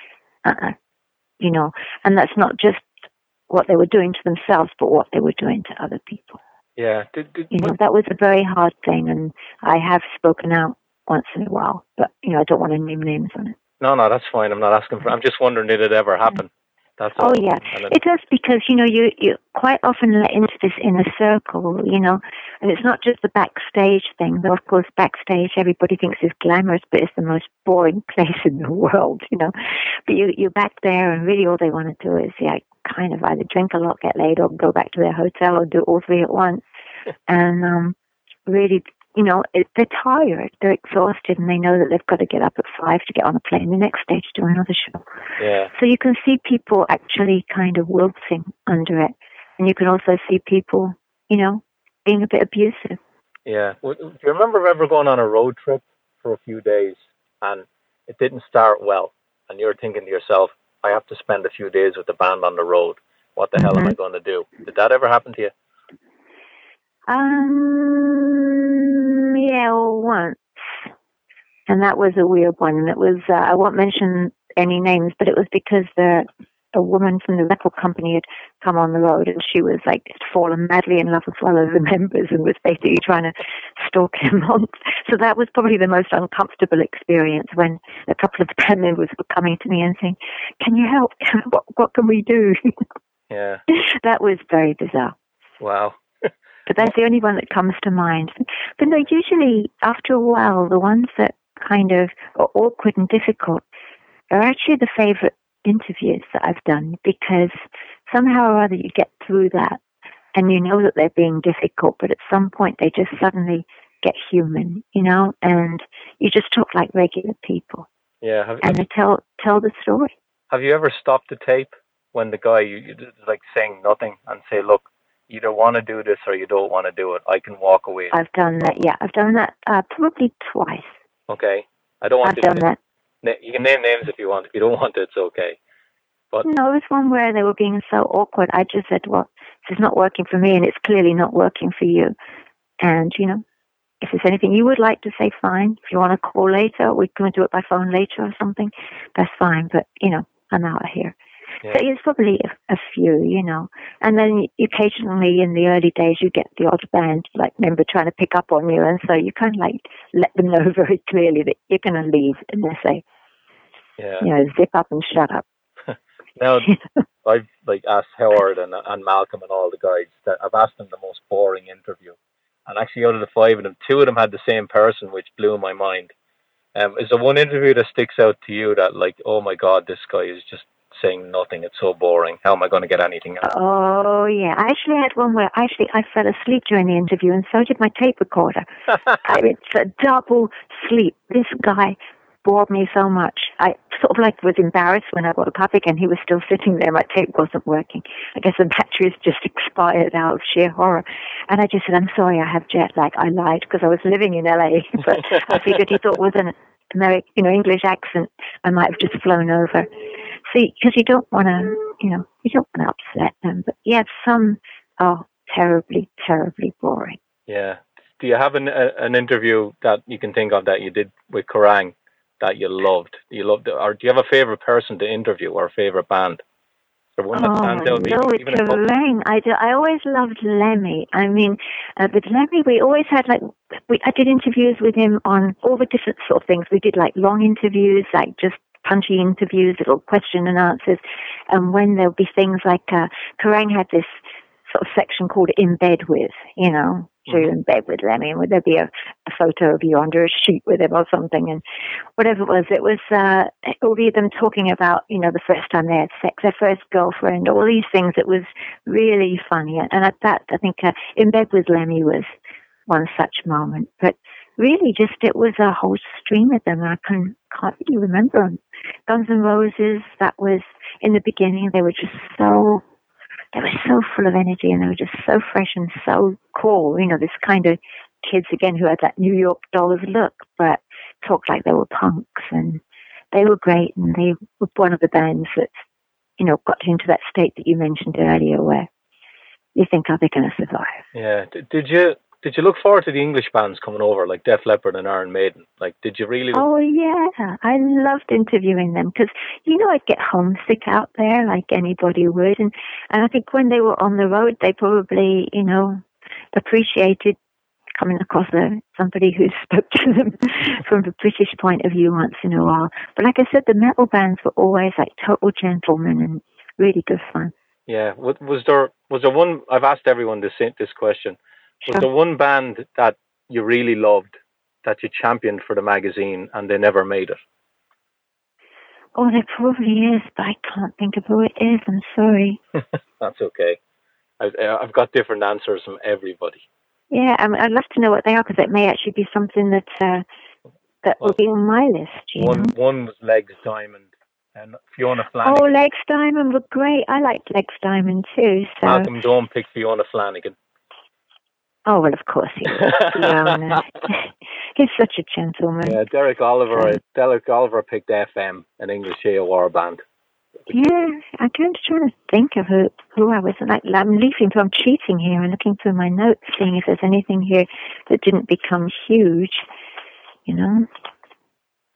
uh, uh you know, and that's not just what they were doing to themselves, but what they were doing to other people. Yeah, did, did, You know, that was a very hard thing, and I have spoken out once in a while, but you know I don't want to name names on it. no, no, that's fine. I'm not asking for. I'm just wondering, did it ever happen? That's Oh all. yeah, it- it does because you know you you quite often let into this inner circle, you know, and it's not just the backstage thing. Though of course backstage everybody thinks is glamorous, but it's the most boring place in the world, you know. But you you're back there, and really all they want to do is yeah, kind of either drink a lot, get laid, or go back to their hotel, or do all three at once. And um, really, you know, it, they're tired, they're exhausted, and they know that they've got to get up at five to get on a plane the next day to do another show. yeah, So you can see people actually kind of wilting under it. And you can also see people, you know, being a bit abusive. yeah. Do you remember ever going on a road trip for a few days and it didn't start well, and you're thinking to yourself, "I have to spend a few days with the band on the road. What the hell am I going to do?" Did that ever happen to you? Um, yeah, once. And that was a weird one. And it was, uh, I won't mention any names, but it was because the a woman from the record company had come on the road and she was like fallen madly in love with one of the members and was basically trying to stalk him on. So that was probably the most uncomfortable experience when a couple of the band members were coming to me and saying, "Can you help? what what can we do?" Yeah. that was very bizarre. Wow. But that's the only one that comes to mind. But no, usually after a while, the ones that kind of are awkward and difficult are actually the favorite interviews that I've done because somehow or other you get through that and you know that they're being difficult, but at some point they just suddenly get human, you know, and you just talk like regular people. Yeah. Have, and have, they tell tell the story. have you ever stopped the tape when the guy you, you like saying nothing and say, "Look, you either want to do this or you don't want to do it. I can walk away." I've done that. Yeah, I've done that uh, probably twice. Okay. I don't want I've to. done that. na- You can name names if you want. If you don't want it, it's okay. But No, it was one where they were being so awkward. I just said, "Well, this is not working for me, and it's clearly not working for you." And you know, if there's anything you would like to say, fine. If you want to call later, we can do it by phone later or something. That's fine. But you know, I'm out of here. Yeah. So it's probably a, a few, you know. And then occasionally in the early days, you get the odd band like member trying to pick up on you, and so you kind of like let them know very clearly that you're going to leave, and they say, yeah. you know, zip up and shut up. Now I've like asked Howard and and Malcolm and all the guys that I've asked them the most boring interview, and actually out of the five of them, two of them had the same person, which blew my mind. Um, is there one interview that sticks out to you that like, oh my god, this guy is just saying nothing. It's so boring. How am I going to get anything out? Oh yeah, I actually had one where actually I fell asleep during the interview, and so did my tape recorder. I, it's a double sleep. This guy bored me so much. I sort of like was embarrassed when I got a public, and he was still sitting there. My tape wasn't working. I guess the batteries just expired out of sheer horror. And I just said, "I'm sorry, I have jet lag." I lied because I was living in LA, but I figured he thought with an American, you know, English accent, I might have just flown over. See, because you don't want to, you know, you don't want to upset them. But yeah, some are terribly, terribly boring. Yeah. Do you have an a, an interview that you can think of that you did with Kerrang that you loved? You loved, or do you have a favorite person to interview or a favorite band? There one that Oh, stands out? no, even? Kerrang, I do. I always loved Lemmy. I mean, uh, with Lemmy, we always had like we. I did interviews with him on all the different sort of things. We did like long interviews, like just punchy interviews, little question and answers. And when there would be things like uh, Kerrang had this sort of section called "In Bed With," you know. So you're in bed with Lemmy, and would there be a, a photo of you under a sheet with him or something? And whatever it was, it was uh, it would be them talking about you know the first time they had sex, their first girlfriend, all these things. It was really funny, and at that, I think uh, in bed with Lemmy was one such moment. But really, just it was a whole stream of them. I can can't really remember them. Guns N' Roses, that was in the beginning. They were just so they were so full of energy, and they were just so fresh and so cool. You know, this kind of kids again who had that New York Dolls look, but talked like they were punks, and they were great. And they were one of the bands that you know got into that state that you mentioned earlier, where you think, are they going to survive? Yeah. Did you did you look forward to the English bands coming over like Def Leppard and Iron Maiden? Like, did you really? Oh yeah, I loved interviewing them because you know I'd get homesick out there like anybody would, and and I think when they were on the road, they probably you know appreciated coming across a, somebody who spoke to them from a British point of view once in a while. But like I said, the metal bands were always like total gentlemen and really good fun. Yeah. Was, was there was there one? I've asked everyone this this question. Was there one band that you really loved that you championed for the magazine and they never made it? Oh, there probably is, but I can't think of who it is. I'm sorry. That's okay. I've, I've got different answers from everybody. Yeah, I mean, I'd love to know what they are because it may actually be something that uh, that Well, will be on my list. One know? one was Legs Diamond and Fiona Flanagan. Oh, Legs Diamond were great. I liked Legs Diamond too. So, Malcolm Dome picked Fiona Flanagan. Oh well, of course he was. Fiona. He's such a gentleman. Yeah, Derek Oliver. Derek Oliver picked FM, an English AOR band. Yeah, I'm kind of trying to think of who who I was. Like, I'm leafing through. I'm cheating here and looking through my notes, seeing if there's anything here that didn't become huge. You know,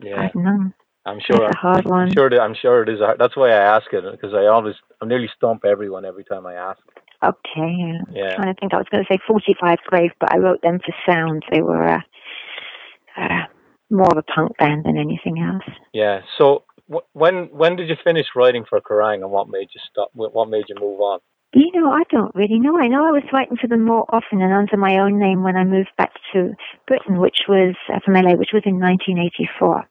Yeah, I don't know. I'm sure. That's a hard one. I'm sure. I'm sure it is. A, that's why I ask it because I always, I nearly stump everyone every time I ask. Okay. Yeah. I'm trying to think. I was going to say 45 Grave, but I wrote them for sound. They were uh, uh, more of a punk band than anything else. Yeah. So wh- when when did you finish writing for Kerrang and what made you stop? What made you move on? You know, I don't really know. I know I was writing for them more often and under my own name when I moved back to Britain, which was uh, from LA, which was in 1984.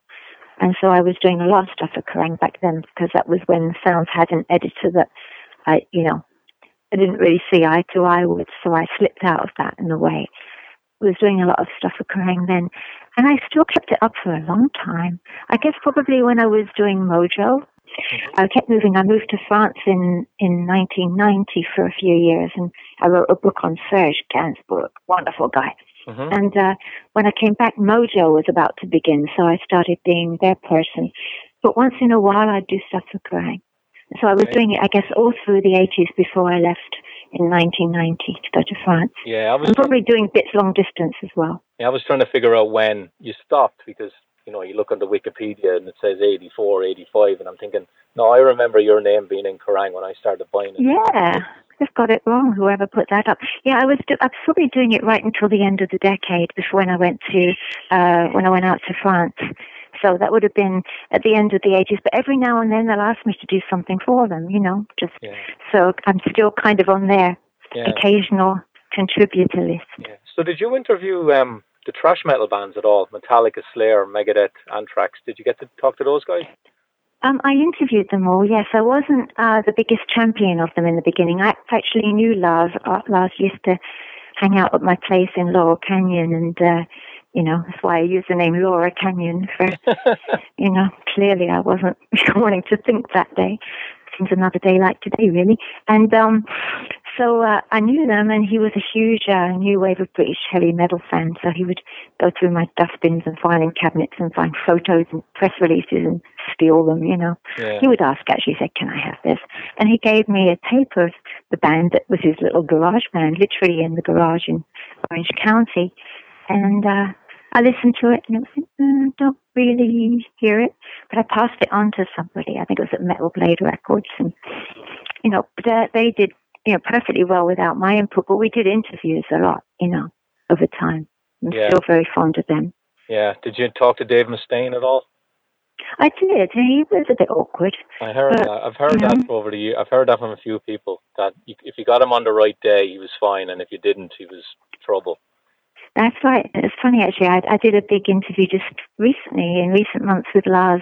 And so I was doing a lot of stuff for Kerrang back then because that was when Sounds had an editor that I, you know, I didn't really see eye to eye with, so I slipped out of that in a way. I was doing a lot of stuff for Kerrang then, and I still kept it up for a long time. I guess probably when I was doing Mojo, I kept moving. I moved to France in, in 1990 for a few years, and I wrote a book on Serge Gainsbourg, wonderful guy. Mm-hmm. And uh, when I came back, Mojo was about to begin, so I started being their person. But once in a while, I'd do stuff for Kerrang. So I was doing it, I guess, all through the 80s before I left in 1990 to go to France. Yeah, I was. I'm probably doing bits long distance as well. Yeah, I was trying to figure out when you stopped because you know you look on the Wikipedia and it says 84, 85, and I'm thinking, no, I remember your name being in Kerrang when I started buying it. Yeah, they've got it wrong. Whoever put that up. Yeah, I was. Do- I was probably doing it right until the end of the decade before when I went to uh, when I went out to France. So that would have been at the end of the 80s. But every now and then they'll ask me to do something for them. You know, just Yeah, so I'm still kind of on their yeah, occasional contributor list. yeah. So did you interview um, the thrash metal bands at all? Metallica, Slayer, Megadeth, Anthrax. Did you get to talk to those guys? Um, I interviewed them all. Yes, I wasn't uh, the biggest champion of them in the beginning. I actually knew Lars. Uh, Lars used to hang out at my place in Laurel Canyon, and uh, you know that's why I used the name Laura Canyon. For you know, clearly I wasn't wanting to think that day. Seems another day like today, really. And um, so uh, I knew them, and he was a huge uh, new wave of British heavy metal fan. So he would go through my dustbins and filing cabinets and find photos and press releases and steal them. You know, Yeah. he would ask actually, say, "Can I have this?" And he gave me a tape of the band that was his little garage band, literally in the garage in Orange County, and uh, I listened to it, and it was, like, mm, don't really hear it, but I passed it on to somebody. I think it was at Metal Blade Records, and you know, uh, they did you know perfectly well without my input. But we did interviews a lot, you know, over time. I'm Yeah. still very fond of them. Yeah. Did you talk to Dave Mustaine at all? I did. He was a bit awkward. I heard But, that. I've heard that over the year. I've heard that from a few people that you, if you got him on the right day, he was fine, and if you didn't, he was trouble. That's right. It's funny actually. I, I did a big interview just recently, in recent months, with Lars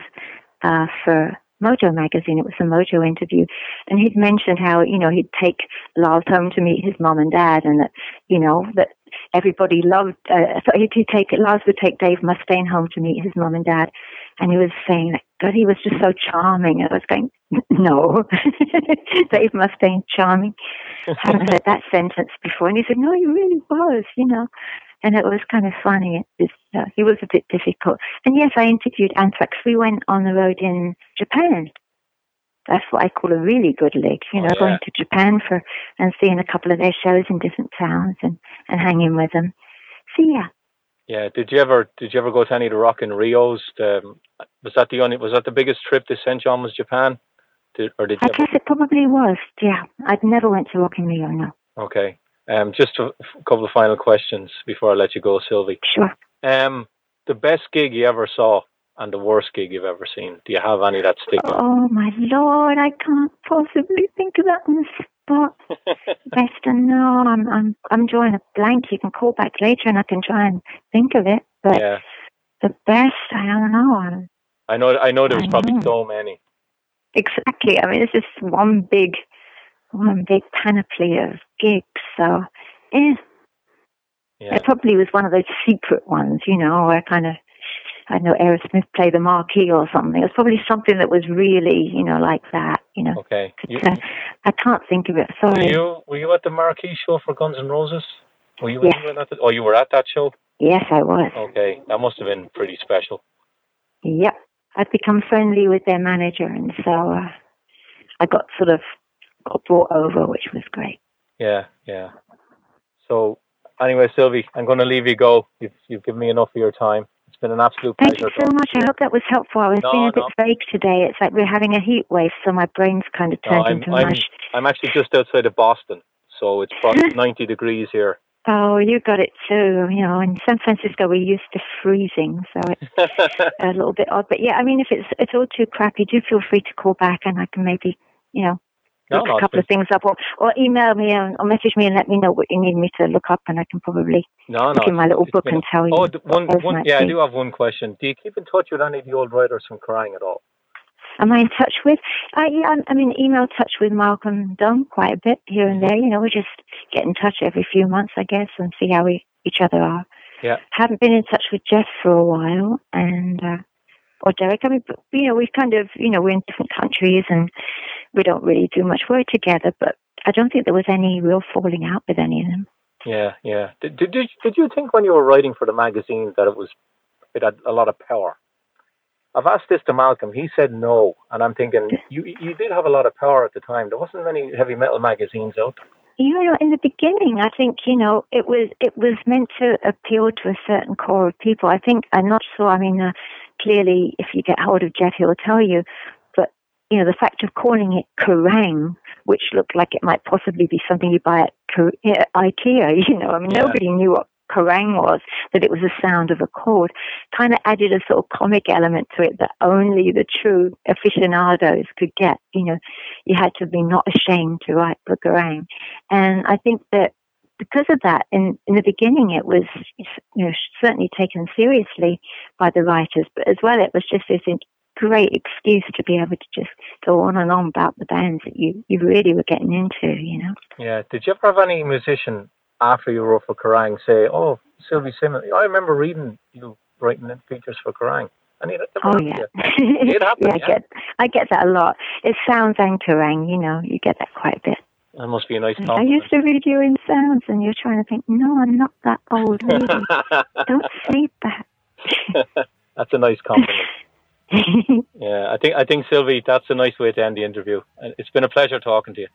uh, for Mojo magazine. It was a Mojo interview, and he'd mentioned how you know he'd take Lars home to meet his mom and dad, and that you know that everybody loved. Uh, so he'd, he'd take Lars would take Dave Mustaine home to meet his mom and dad, and he was saying that God, he was just so charming. I was going, no, Dave Mustaine charming. I haven't heard that sentence before, and he said, no, he really was, you know and it was kind of funny. It was, uh, he was a bit difficult. And yes, I interviewed Anthrax. We went on the road in Japan. That's what I call a really good leg, you Oh, know, yeah. going to Japan for and seeing a couple of their shows in different towns and and hanging with them. So yeah, Yeah. Did you ever did you ever go to any of the Rock in Rios? Um, was that the only was that the biggest trip they sent you on was Japan? Did, or did I you ever, guess it probably was. Yeah, I'd never went to Rock in Rio. No, Okay. Um, just a, couple of final questions before I let you go, Sylvie. sure. Um, the best gig you ever saw and the worst gig you've ever seen. Do you have any that stick out? Oh my lord, I can't possibly think of that on the spot. Best and no, I'm I'm I'm drawing a blank. You can call back later and I can try and think of it. But yeah. the best, I don't know. I know. I know. There was I probably know. so many. Exactly. I mean, it's just one big, one big panoply of gigs. So, eh, Yeah. it probably was one of those secret ones, you know, where kind of, I know, Aerosmith play the marquee or something. It was probably something that was really, you know, like that, you know. Okay. You, uh, I can't think of it. were Sorry. you were you at the marquee show for Guns N' Roses? Were you, Yes. you were at the, oh, you were at that show? Yes, I was. Okay, that must have been pretty special. Yep. I'd become friendly with their manager, and so uh, I got sort of got brought over, which was great. Yeah, yeah. So anyway, Sylvie, I'm going to leave you go. You've you've given me enough of your time. It's been an absolute pleasure. Thank you so much. I hope that was helpful. I was no, being a bit no. vague today. It's like we're having a heat wave, so my brain's kind of turned no, I'm, into I'm, mush. I'm actually just outside of Boston, so it's probably 90 degrees here. Oh, you got it too. You know, in San Francisco we're used to freezing, so it's a little bit odd. But yeah, I mean, if it's it's all too crappy, do feel free to call back, and I can maybe, you know, no, look a couple of things up, or or email me and, or message me and let me know what you need me to look up, and I can probably no, look no, in my little book been- and tell you. Oh, one, one, yeah, I do have one question. Do you keep in touch with any of the old writers from Kerrang at all? Am I in touch with? Uh, yeah, I'm, I'm in email touch with Malcolm Dome quite a bit here and there. You know, we just get in touch every few months, I guess, and see how we each other are. Yeah. Haven't been in touch with Geoff for a while, and uh, or Derek. I mean, you know, we've kind of, you know, we're in different countries, and we don't really do much work together. But I don't think there was any real falling out with any of them. Yeah, yeah. Did, did, did, did you think when you were writing for the magazine that it was it had a lot of power? I've asked this to Malcolm. He said no, and I'm thinking you you did have a lot of power at the time. There wasn't many heavy metal magazines out. there. You know, in the beginning, I think you know it was it was meant to appeal to a certain core of people. I think I'm not sure. I mean, uh, clearly, if you get hold of Geoff, he'll tell you. You know, the fact of calling it Kerrang, which looked like it might possibly be something you buy at IKEA. You know, I mean, Yeah. nobody knew what Kerrang was. That it was the sound of a chord. Kind of added a sort of comic element to it that only the true aficionados could get. You know, you had to be not ashamed to write for Kerrang. And I think that because of that, in, in the beginning, it was you know, certainly taken seriously by the writers, but as well, it was just this great excuse to be able to just go on and on about the bands that you, you really were getting into, you know. Yeah. Did you ever have any musician after you wrote for Kerrang say, "Oh, Sylvie Simmons"? I remember reading you writing in features for Kerrang. And it, Oh yeah, It happened, yeah, I yeah. get I get that a lot. It sounds and Kerrang, you know, you get that quite a bit. That must be a nice compliment. I used to read you in sounds, and you're trying to think, no, I'm not that old, really. Don't say that. That's a nice compliment. Yeah, I think I think Sylvie, that's a nice way to end the interview. It's been a pleasure talking to you.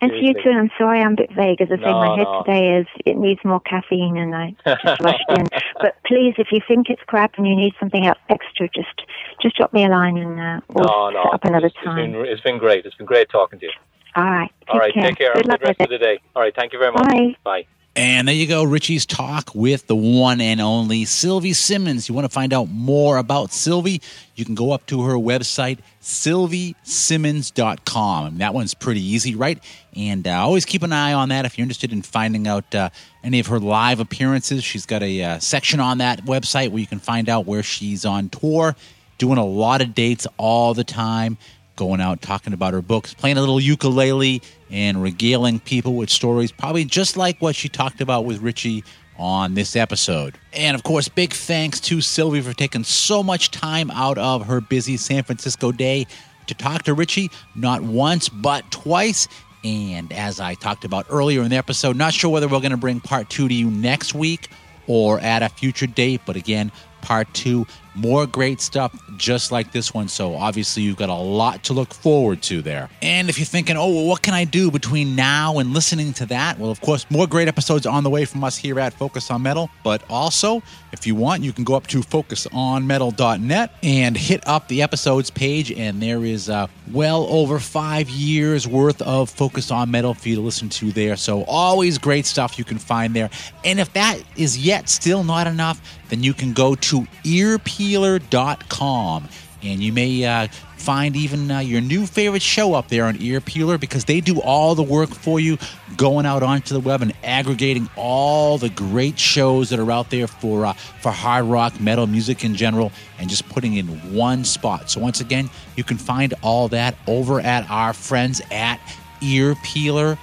And to you too, and I'm sorry I'm a bit vague. As I say, No, my head no. today is, it needs more caffeine and I just rushed in. But please, if you think it's crap and you need something else extra, just just drop me a line and uh, we'll no, set up another it's, time. It's been, it's been great. It's been great talking to you. All right. All right, care. take care. Have Good a luck good rest with of the day. All right, thank you very much. Bye. Bye. And there you go, Richie's talk with the one and only Sylvie Simmons. You want to find out more about Sylvie? You can go up to her website, sylviesimmons.com. And that one's pretty easy, right? And uh, always keep an eye on that if you're interested in finding out uh, any of her live appearances. She's got a uh, section on that website where you can find out where she's on tour, doing a lot of dates all the time going out talking about her books, playing a little ukulele, and regaling people with stories, probably just like what she talked about with Richie on this episode. And of course, big thanks to Sylvie for taking so much time out of her busy San Francisco day to talk to Richie, not once, but twice. And as I talked about earlier in the episode, not sure whether we're going to bring part two to you next week or at a future date, but again, part two. More great stuff just like this one. So obviously, you've got a lot to look forward to there. And if you're thinking, oh, well, what can I do between now and listening to that? Well, of course, more great episodes on the way from us here at Focus on Metal. But also, if you want, you can go up to focusonmetal.net and hit up the episodes page. And there is uh, well over five years worth of Focus on Metal for you to listen to there. So always great stuff you can find there. And if that is yet still not enough, then you can go to earpeeler.com and you may uh, find even uh, your new favorite show up there on Ear Peeler because they do all the work for you, going out onto the web and aggregating all the great shows that are out there for uh, for hard rock, metal music in general, and just putting in one spot. So once again, you can find all that over at our friends at earpeeler.com.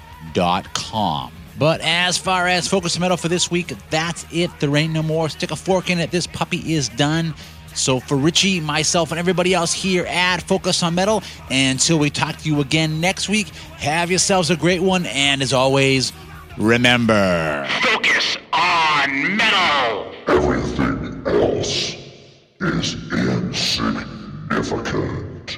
But as far as Focus on Metal for this week, that's it. There ain't no more. Stick a fork in it. This puppy is done. So for Richie, myself, and everybody else here at Focus on Metal, until we talk to you again next week, have yourselves a great one. And as always, remember. Focus on metal. Everything else is insignificant.